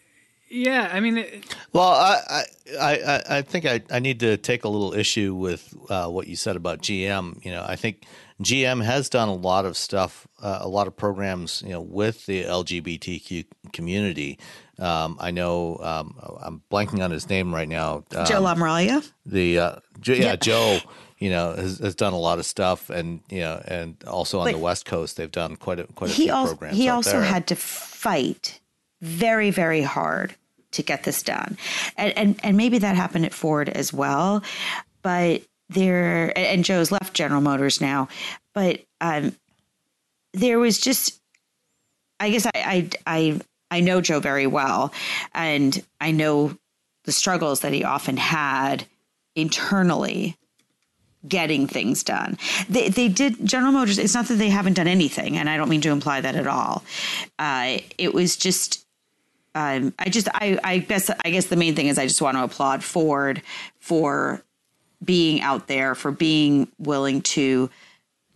yeah, I mean, it, well, I, I I think I, I need to take a little issue with uh, what you said about GM. You know, I think GM has done a lot of stuff, uh, a lot of programs, you know, with the LGBTQ community. Um, I know um, I'm blanking on his name right now. Um, Joe LaMuraglia. The uh, yeah, yeah, Joe you know, has, has, done a lot of stuff, and you know, and also on but the West Coast, they've done quite a quite a he few also, programs. He also there. had to fight very, very hard to get this done, and and and maybe that happened at Ford as well, but there and Joe's left General Motors now, but um, there was just, I guess I I I I know Joe very well, and I know the struggles that he often had internally getting things done. They, they did General Motors. It's not that they haven't done anything, and I don't mean to imply that at all. Uh, it was just. Um, I just, I, I guess, I guess the main thing is I just want to applaud Ford for being out there, for being willing to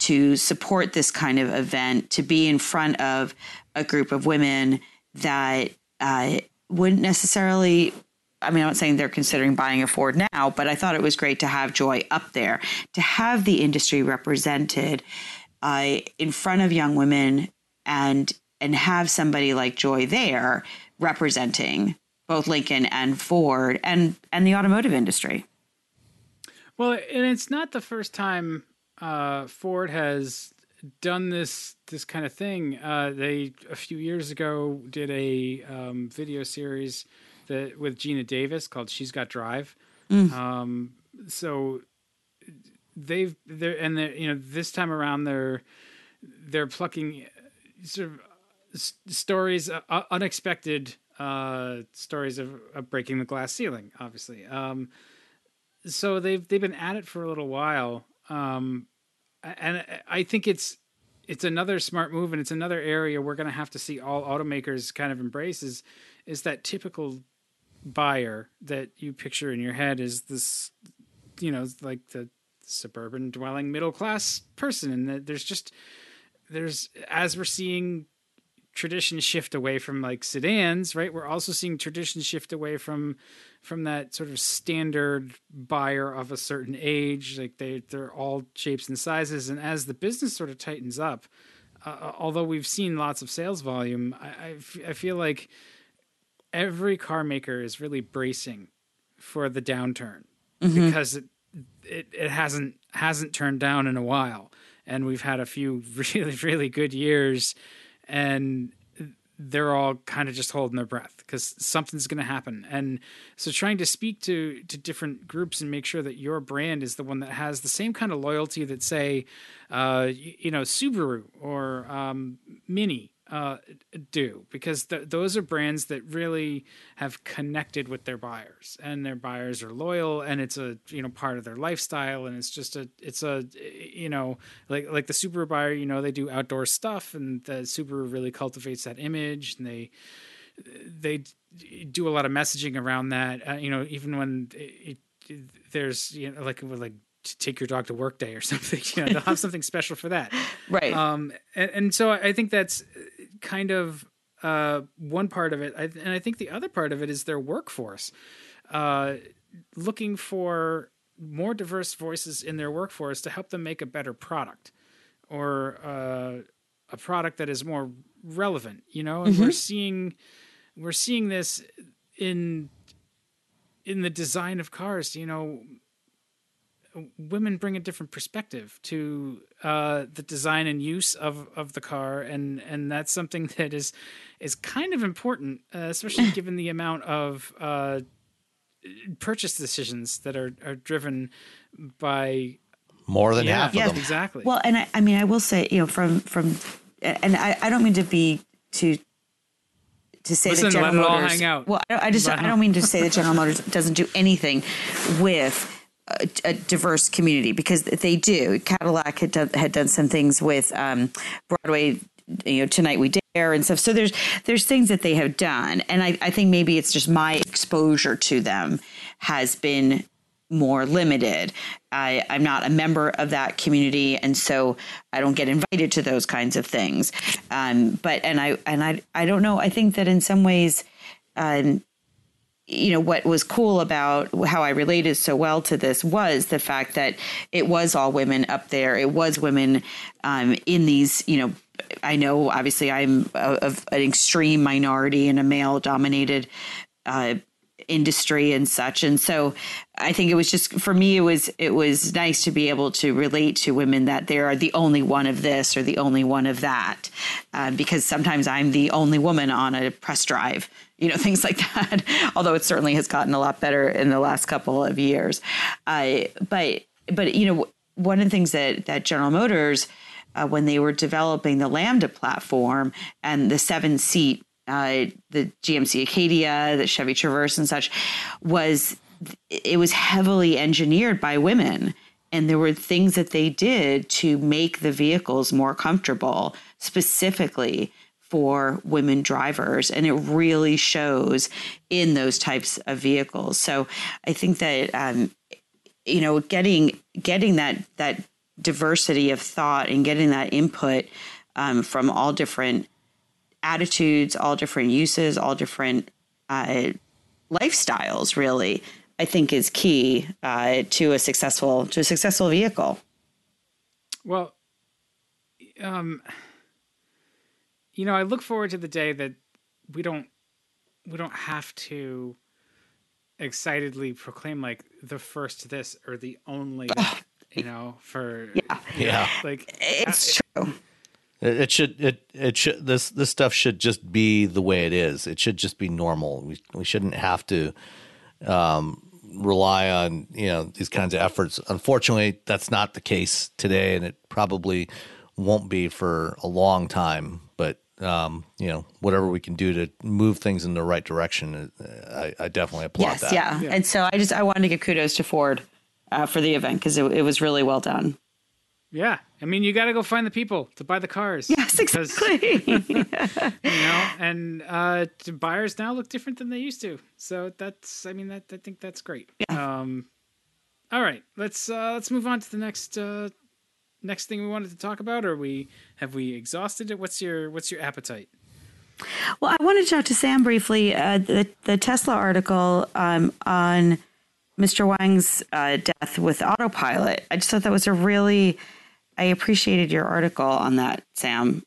to support this kind of event, to be in front of a group of women that uh, wouldn't necessarily I mean, I'm not saying they're considering buying a Ford now, but I thought it was great to have Joy up there, to have the industry represented uh, in front of young women, and and have somebody like Joy there representing both Lincoln and Ford and and the automotive industry. Well, and it's not the first time uh, Ford has done this this kind of thing. Uh, they a few years ago did a um, video series that with Gina Davis called "She's Got Drive." Mm. Um, so they've they're and they you know this time around they're they're plucking sort of stories uh, unexpected uh, stories of, of, breaking the glass ceiling obviously um, so they've they've been at it for a little while um, and uh, i think it's it's another smart move and it's another area we're going to have to see all automakers kind of embrace is is that typical buyer that you picture in your head is this, you know, like the suburban dwelling middle class person, and there's just there's as we're seeing tradition shift away from like sedans, right? We're also seeing tradition shift away from from that sort of standard buyer of a certain age. Like they they're all shapes and sizes, and as the business sort of tightens up, uh, although we've seen lots of sales volume, I, I, f- I feel like every car maker is really bracing for the downturn mm-hmm. because it, it it hasn't hasn't turned down in a while and we've had a few [LAUGHS] really really good years and they're all kind of just holding their breath because something's going to happen. And so trying to speak to to different groups and make sure that your brand is the one that has the same kind of loyalty that say uh, you, you know subaru or um, mini uh, do because th- those are brands that really have connected with their buyers and their buyers are loyal and it's a you know part of their lifestyle and it's just a it's a you know like like the Subaru buyer you know they do outdoor stuff and the Subaru really cultivates that image and they they do a lot of messaging around that uh, you know even when it, it, there's you know like like to take your dog to work day or [LAUGHS] something. You know, they'll have something special for that. Right. Um, and, and, so I think that's kind of uh, one part of it. I, and I think the other part of it is their workforce. Uh, looking for more diverse voices in their workforce to help them make a better product or uh, a product that is more relevant, you know, and mm-hmm. we're seeing we're seeing this in in the design of cars, you know, women bring a different perspective to uh, the design and use of, of the car, and and that's something [LAUGHS] that is is kind of important, uh, especially [LAUGHS] given the amount of uh, purchase decisions that are are driven by More than yeah, half of Yes. them. exactly. Well, and I, I mean, I will say, you know, from from, and I, I don't mean to be to to say Listen, that General let it all Motors. hang out. Well, I, I just Let I don't mean to say that General Motors doesn't do anything with. A, diverse community because they do. Cadillac had done, had done some things with um, Broadway, you know, tonight we dare and stuff. So there's there's things that they have done, and I, I think maybe it's just my exposure to them has been more limited. I, I'm not a member of that community, and so I don't get invited to those kinds of things. Um, but and I and I I don't know. I think that in some ways, um, you know, what was cool about how I related so well to this was the fact that it was all women up there. It was women um, in these, you know. I know, obviously, I'm of an extreme minority in a male-dominated uh, industry and such and so i think it was just for me it was it was nice to be able to relate to women that they are the only one of this or the only one of that uh, because sometimes i'm the only woman on a press drive you know [LAUGHS] things like that. Although it certainly has gotten a lot better in the last couple of years. Uh, but but you know one of the things that that general motors uh, when they were developing the lambda platform and the seven seat uh, the GMC Acadia, the Chevy Traverse, and such, was it was heavily engineered by women, and there were things that they did to make the vehicles more comfortable, specifically for women drivers, and it really shows in those types of vehicles. So I think that um, you know getting getting that that diversity of thought and getting that input um, from all different attitudes, all different uses, all different uh, lifestyles. Really, I think is key uh, to a successful to a successful vehicle. Well, um, you know, I look forward to the day that we don't we don't have to excitedly proclaim like the first this or the only, [LAUGHS] you know, for yeah, Yeah. like It's true. It, it should it it should this this stuff should just be the way it is. It should just be normal. We we shouldn't have to um, rely on you know these kinds of efforts. Unfortunately, that's not the case today, and it probably won't be for a long time. But um, you know, whatever we can do to move things in the right direction, uh, I, I definitely applaud Yes, that. yeah. And so I just I wanted to give kudos to Ford uh, for the event because it, it was really well done. yeah. I mean, you got to go find the people to buy the cars. Yes, because, [LAUGHS] exactly. [LAUGHS] You know, and uh, buyers now look different than they used to. So that's, I mean, that I think that's great. Um, all right, let's uh, let's move on to the next uh, next thing we wanted to talk about. Or we have we exhausted it? What's your what's your appetite? Well, I wanted to talk to Sam briefly. Uh, the the Tesla article um, on Mr. Wang's uh, death with autopilot. I just thought that was a really. I appreciated your article on that, Sam.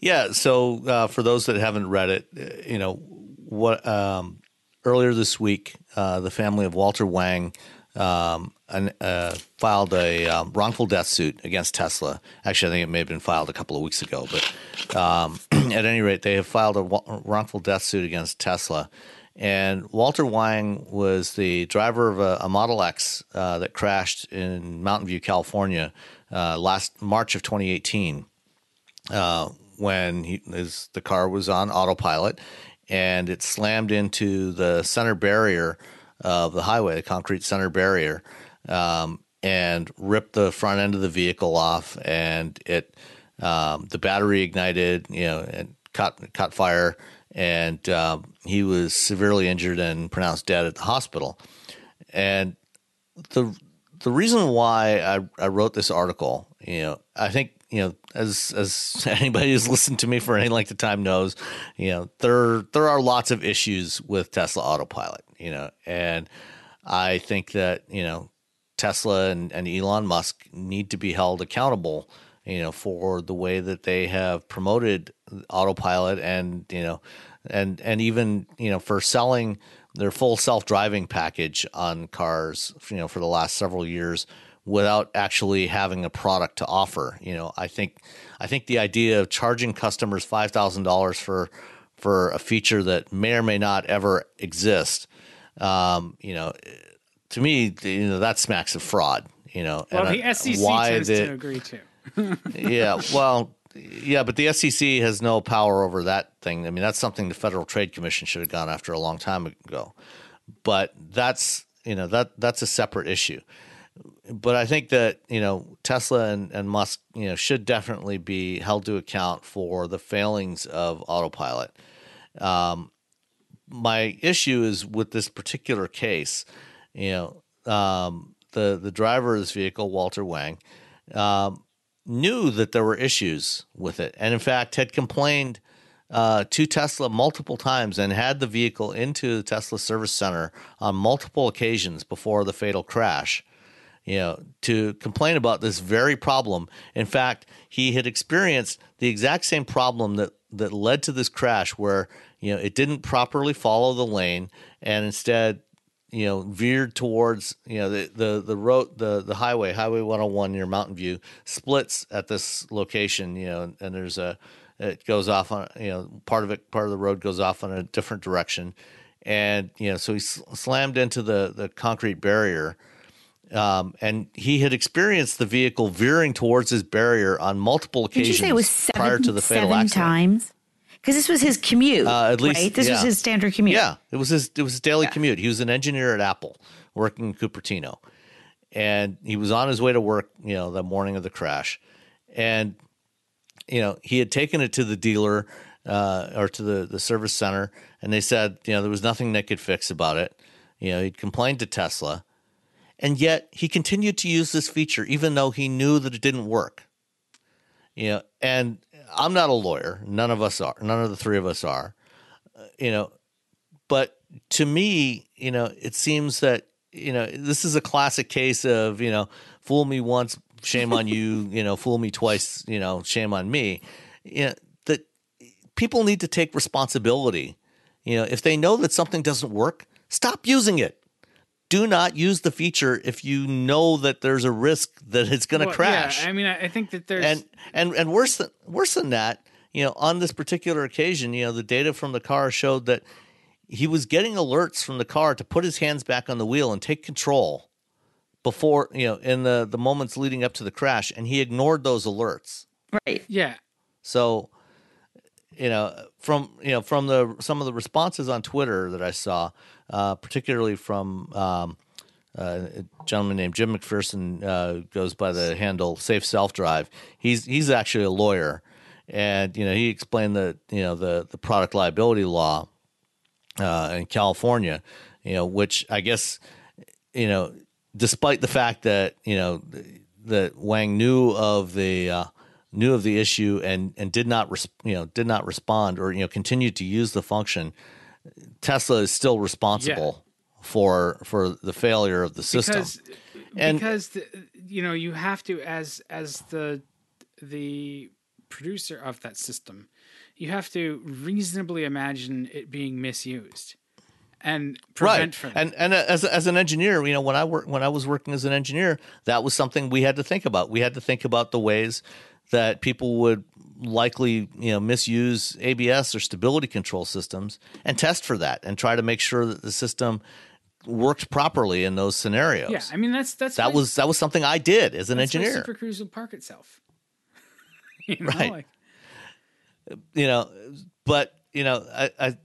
Yeah. So uh, for those that haven't read it, uh, you know what? Um, earlier this week, uh, the family of Walter Wang um, an, uh, filed a um, wrongful death suit against Tesla. Actually, I think it may have been filed a couple of weeks ago, but um, [CLEARS THROAT] at any rate, they have filed a wrongful death suit against Tesla. And Walter Wang was the driver of a, a Model X uh, that crashed in Mountain View, California, uh, last March of 2018 uh, when he, his, the car was on autopilot and it slammed into the center barrier of the highway, the concrete center barrier, um, and ripped the front end of the vehicle off. And it, um, the battery ignited, you know, and caught caught fire, and um, he was severely injured and pronounced dead at the hospital. And the the reason why I, I wrote this article, you know, I think you know, as as [LAUGHS] anybody who's listened to me for any length of time knows, you know, there there are lots of issues with Tesla Autopilot, you know, and I think that you know Tesla and, and Elon Musk need to be held accountable, you know, for the way that they have promoted autopilot and you know, and and even you know for selling their full self-driving package on cars, you know, for the last several years without actually having a product to offer. You know, I think I think the idea of charging customers five thousand dollars for for a feature that may or may not ever exist, um, you know, to me, you know, that smacks of fraud. You know, Well, and the I- SEC why tends the- to agree too. [LAUGHS] yeah, well, yeah, but the SEC has no power over that thing. I mean, that's something the Federal Trade Commission should have gone after a long time ago. But that's you know that that's a separate issue. But I think that you know Tesla and, and Musk you know should definitely be held to account for the failings of autopilot. Um, my issue is with this particular case. You know, um, the the driver of this vehicle, Walter Wang, um, knew that there were issues with it, and in fact had complained uh, to Tesla multiple times and had the vehicle into the Tesla service center on multiple occasions before the fatal crash. You know, to complain about this very problem. In fact, he had experienced the exact same problem that that led to this crash, where you know it didn't properly follow the lane and instead you know veered towards you know the the the road the the highway highway 101 near mountain view splits at this location you know and there's a it goes off on you know part of it part of the road goes off in a different direction and you know so he s- slammed into the the concrete barrier um, and he had experienced the vehicle veering towards his barrier on multiple Did you occasions say it was seven, prior to the fatal seven accident. times? Because this was his commute. Uh, at least- right? this was his standard commute. Yeah, it was his it was his daily commute. He was an engineer at Apple, working in Cupertino, and he was on his way to work. You know, the morning of the crash, and you know he had taken it to the dealer uh, or to the the service center, and they said you know there was nothing they could fix about it. You know, he'd complained to Tesla, and yet he continued to use this feature even though he knew that it didn't work. You know, and I'm not a lawyer. None of us are. None of the three of us are. Uh, you know, but to me, you know, it seems that you know this is a classic case of you know, fool me once, shame on you. [LAUGHS] You know, fool me twice. You know, shame on me. You know that people need to take responsibility. You know, if they know that something doesn't work, stop using it. Do not use the feature if you know that there's a risk that it's going to Well, crash Yeah, I mean, I I think that there's and and and worse than worse than that, you know, on this particular occasion, you know, the data from the car showed that he was getting alerts from the car to put his hands back on the wheel and take control before, you know, in the the moments leading up to the crash, and he ignored those alerts. Right. yeah. So, you know, from you know from the some of the responses on Twitter that I saw, uh, particularly from um, uh, a gentleman named Jim McPherson, uh, goes by the handle Safe Self Drive. He's he's actually a lawyer, and you know he explained that you know the the product liability law uh, in California, you know, which I guess you know, despite the fact that you know that Wang knew of the uh, knew of the issue and and did not res- you know did not respond or you know continued to use the function, Tesla is still responsible for for the failure of the system. because And- because the, you know you have to as as the the producer of that system you have to reasonably imagine it being misused and prevent right. from and and as as an engineer you know when i work when i was working as an engineer that was something we had to think about. We had to think about the ways that people would likely you know misuse abs or stability control systems and test for that and try to make sure that the system worked properly in those scenarios. Yeah i mean that's that's that was that was something i did as an engineer super cruise will park itself. [LAUGHS] You know, Right. like- you know but you know I, I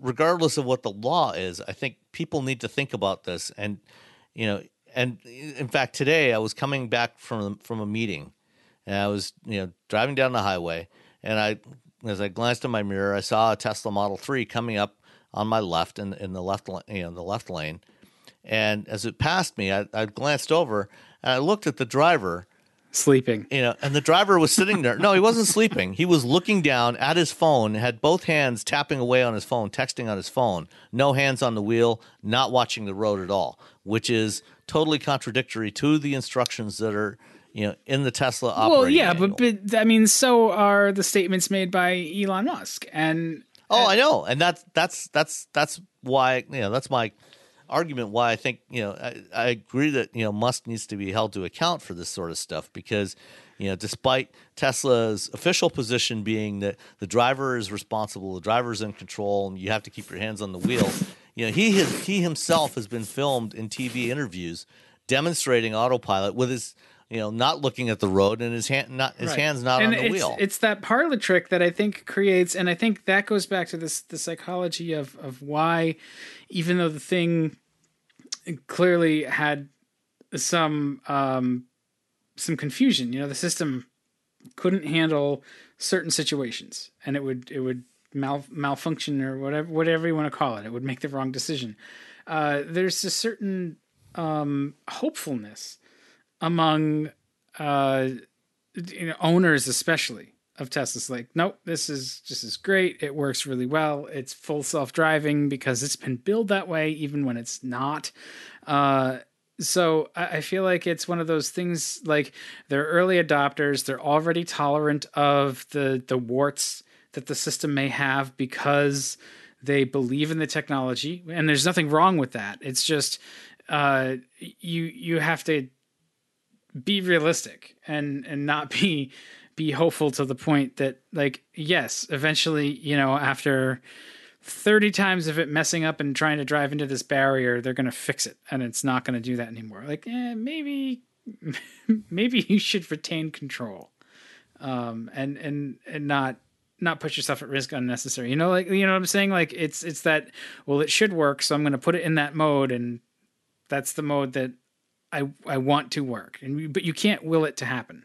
regardless of what the law is i think people need to think about this and you know and in fact today i was coming back from from a meeting and i was you know driving down the highway and i as i glanced in my mirror i saw a tesla model 3 coming up on my left in, in the left you know the left lane and as it passed me I, I glanced over and i looked at the driver sleeping you know, and the driver was sitting there. No, he wasn't [LAUGHS] sleeping. He was looking down at his phone, had both hands tapping away on his phone, texting on his phone, no hands on the wheel, not watching the road at all, which is totally contradictory to the instructions that are you know, in the Tesla operating. Well, yeah, but, but I mean, so are the statements made by Elon Musk, and Oh, I know, and that's that's that's that's why you know that's my argument. Why I think you know I, I agree that you know Musk needs to be held to account for this sort of stuff because you know despite Tesla's official position being that the driver is responsible, the driver is in control, and you have to keep your hands on the wheel. You know he has, he himself has been filmed in TV interviews demonstrating autopilot with his you know not looking at the road and his hand not his Right. hands not and on the it's, wheel. It's that parlor trick that I think creates, and I think that goes back to this the psychology of of why, even though the thing clearly had some um, some confusion, you know, the system couldn't handle certain situations, and it would it would mal malfunction or whatever whatever you want to call it. It would make the wrong decision. Uh, there's a certain um, hopefulness among uh, you know, owners especially of Tesla's like, nope, this is just is great. It works really well. It's full self driving because it's been built that way, even when it's not. Uh, so I, I feel like it's one of those things like they're early adopters. They're already tolerant of the the warts that the system may have because they believe in the technology, and there's nothing wrong with that. It's just uh, you you have to be realistic and and not be be hopeful to the point that like yes eventually you know after 30 times of it messing up and trying to drive into this barrier they're going to fix it and it's not going to do that anymore. Like eh, maybe [LAUGHS] maybe you should retain control um and and and not not put yourself at risk unnecessary. You know like you know what i'm saying? Like it's it's that well it should work so i'm going to put it in that mode and that's the mode that I I want to work, and but you can't will it to happen.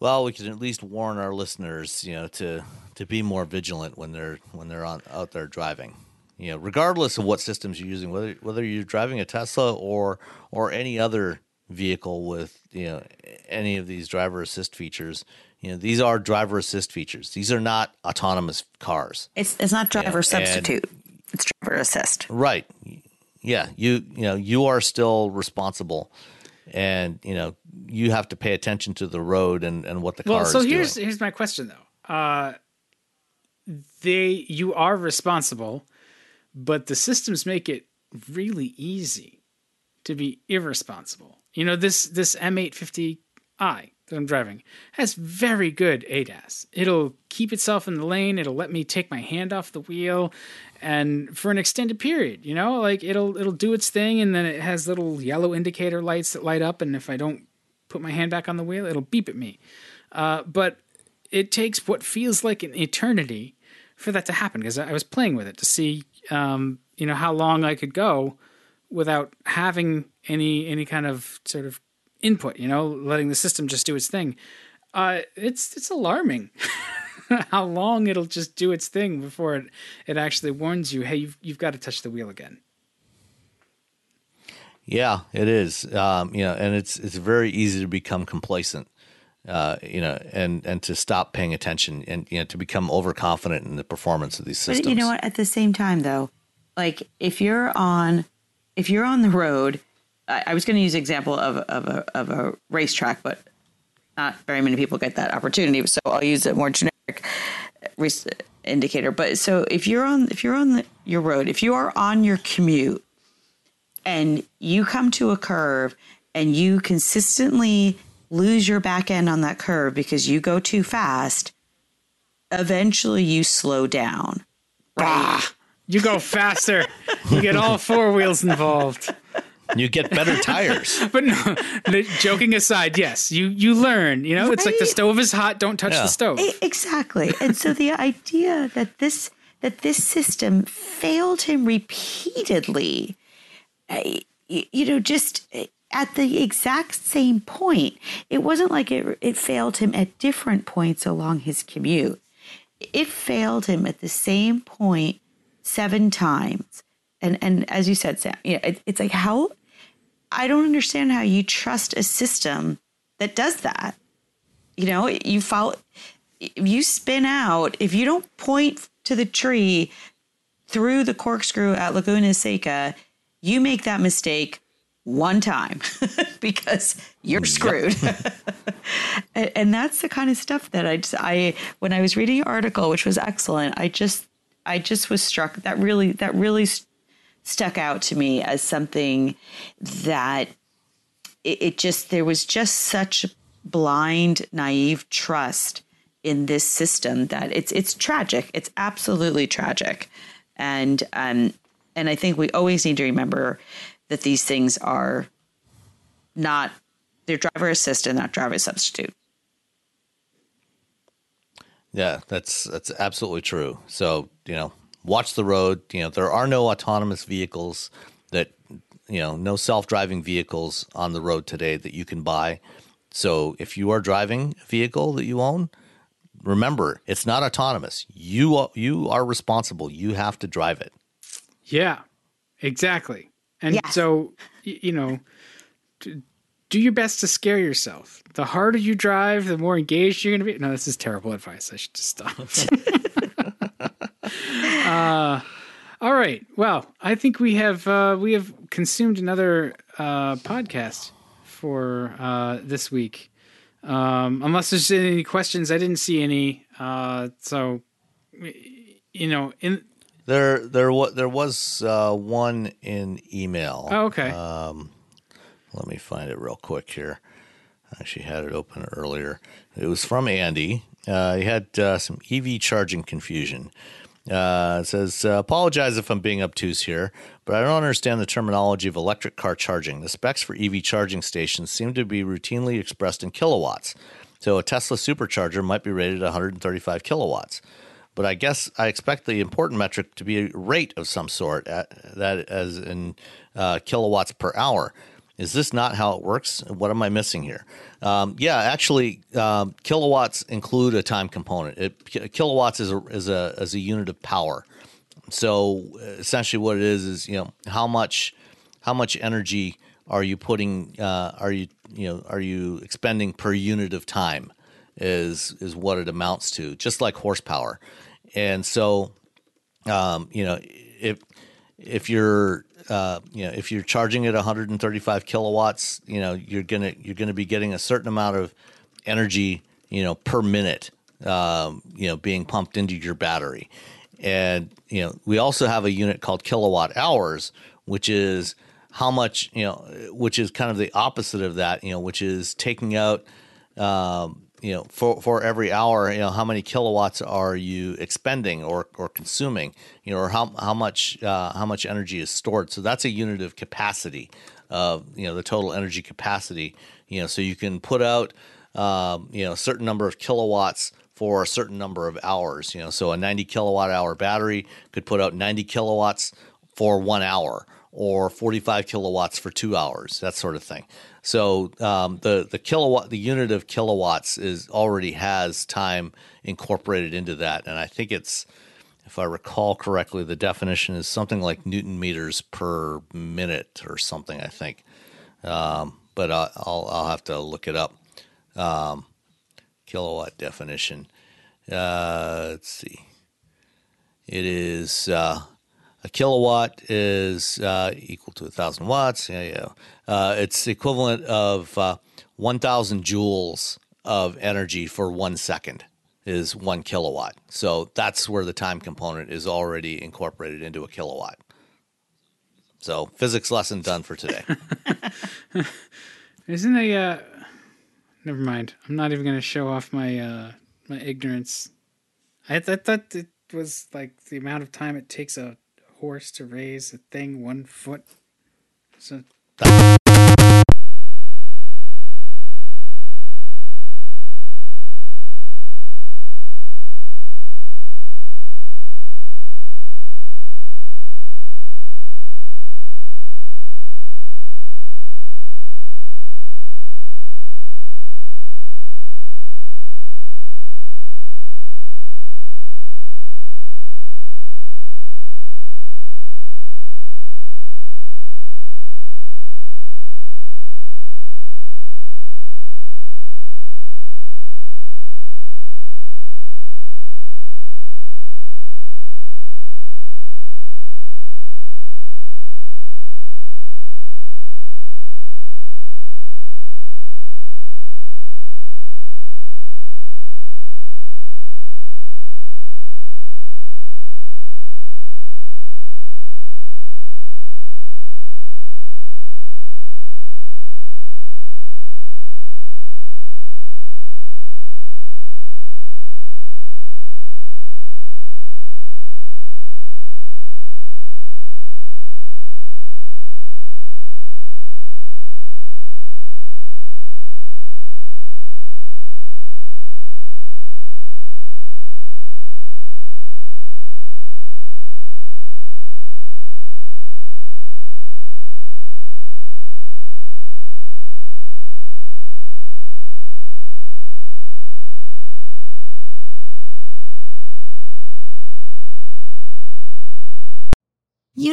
Well, we can at least warn our listeners, you know, to to be more vigilant when they're when they're on out there driving. You know, regardless of what systems you're using, whether whether you're driving a Tesla or or any other vehicle with you know any of these driver assist features, you know, these are driver assist features. These are not autonomous cars. It's it's not driver and- substitute. It's driver assist. Right. Yeah, you you know, you are still responsible and you know, you have to pay attention to the road and, and what the car Well, so is here's doing. here's my question though. Uh, they you are responsible, but the systems make it really easy to be irresponsible. You know this this M850i that I'm driving has very good ADAS. It'll keep itself in the lane. It'll let me take my hand off the wheel, and for an extended period. You know, like it'll it'll do its thing, and then it has little yellow indicator lights that light up, and if I don't put my hand back on the wheel, it'll beep at me. Uh, but it takes what feels like an eternity for that to happen because I was playing with it to see, um, you know, how long I could go without having any any kind of sort of input. You know, letting the system just do its thing. Uh, it's it's alarming [LAUGHS] [LAUGHS] how long it'll just do its thing before it it actually warns you, hey, you've you've got to touch the wheel again. Yeah, it is. Um, you know, and it's it's very easy to become complacent. Uh, you know, and and to stop paying attention and you know to become overconfident in the performance of these systems. But you know what? At the same time, though, like if you're on, if you're on the road, I, I was going to use example of of a of a racetrack, but not very many people get that opportunity. So I'll use it more generic race indicator. But so if you're on if you're on the, your road, if you are on your commute, and you come to a curve, and you consistently lose your back end on that curve because you go too fast, eventually you slow down. Right. You go faster. you get all four wheels involved. You get better tires. [LAUGHS] But no, the- joking aside, yes, you you learn. You know, it's like the stove is hot. Don't touch Yeah. the stove. E- Exactly. And so the idea that this that this system failed him repeatedly, uh, y- you know, just uh, at the exact same point. It wasn't like it it failed him at different points along his commute. It failed him at the same point seven times. And and as you said, Sam, you know, it, it's like how I don't understand how you trust a system that does that. You know, you follow if you spin out, if you don't point to the tree through the corkscrew at Laguna Seca, you make that mistake one time [LAUGHS] because you're screwed. [LAUGHS] and, and, that's the kind of stuff that I just, I when I was reading your article, which was excellent, I just I just was struck that really that really stuck out to me as something that it, it just there was just such blind, naive trust in this system that it's it's tragic. It's absolutely tragic, and um, and I think we always need to remember that these things are not they're driver assistant, not driver substitute. Yeah, that's that's absolutely true. So you know, watch the road. You know, there are no autonomous vehicles that you know, no self-driving vehicles on the road today that you can buy. So if you are driving a vehicle that you own, remember it's not autonomous. You you are responsible. You have to drive it. Yeah, exactly. And yes. so, you know, do your best to scare yourself. The harder you drive, the more engaged you're going to be. No, this is terrible advice. I should just stop. [LAUGHS] [LAUGHS] uh, all right. Well, I think we have uh, we have consumed another uh, podcast for uh, this week. Um, unless there's any questions, I didn't see any. Uh, so, you know, in there, there was there was uh, one in email. Oh, okay. Um, let me find it real quick here. I actually had it open earlier. It was from Andy. Uh, he had uh, some EV charging confusion. Uh, it says, uh, apologize if I'm being obtuse here, but I don't understand the terminology of electric car charging. The specs for EV charging stations seem to be routinely expressed in kilowatts. So a Tesla supercharger might be rated 135 kilowatts but I guess I expect the important metric to be a rate of some sort, at, that as in uh, kilowatts per hour. Is this not how it works? What am I missing here? Um, yeah, actually, um, kilowatts include a time component. It, kilowatts is a, is a is a unit of power. So essentially, what it is is you know how much how much energy are you putting uh, are you you know are you expending per unit of time is is what it amounts to. Just like horsepower, and so, um, you know, if if you're uh, you know if you're charging at 135 kilowatts, you know you're gonna you're gonna be getting a certain amount of energy, you know, per minute, um, you know, being pumped into your battery. And you know, we also have a unit called kilowatt hours, which is how much you know, which is kind of the opposite of that, you know, which is taking out um, you know for for every hour you know how many kilowatts are you expending or or consuming? You know or how how much uh, how much energy is stored? So that's a unit of capacity of you know the total energy capacity. You know so you can put out um, you know a certain number of kilowatts for a certain number of hours. You know so a 90 kilowatt hour battery could put out 90 kilowatts for one hour or 45 kilowatts for two hours that sort of thing so um, the the kilowatt, the unit of kilowatts is already has time incorporated into that, and I think it's, if I recall correctly, the definition is something like newton meters per minute or something. I think, um, but I, will I'll have to look it up. Um, kilowatt definition. Uh, let's see. It is. Uh, a kilowatt is uh, equal to a thousand watts. Yeah, yeah. Uh, it's equivalent of uh, one thousand joules of energy for one second is one kilowatt. So that's where the time component is already incorporated into a kilowatt. So physics lesson done for today. [LAUGHS] Isn't a uh, never mind. I'm not even going to show off my uh, my ignorance. I, I thought it was like the amount of time it takes a horse to raise a thing one foot. So.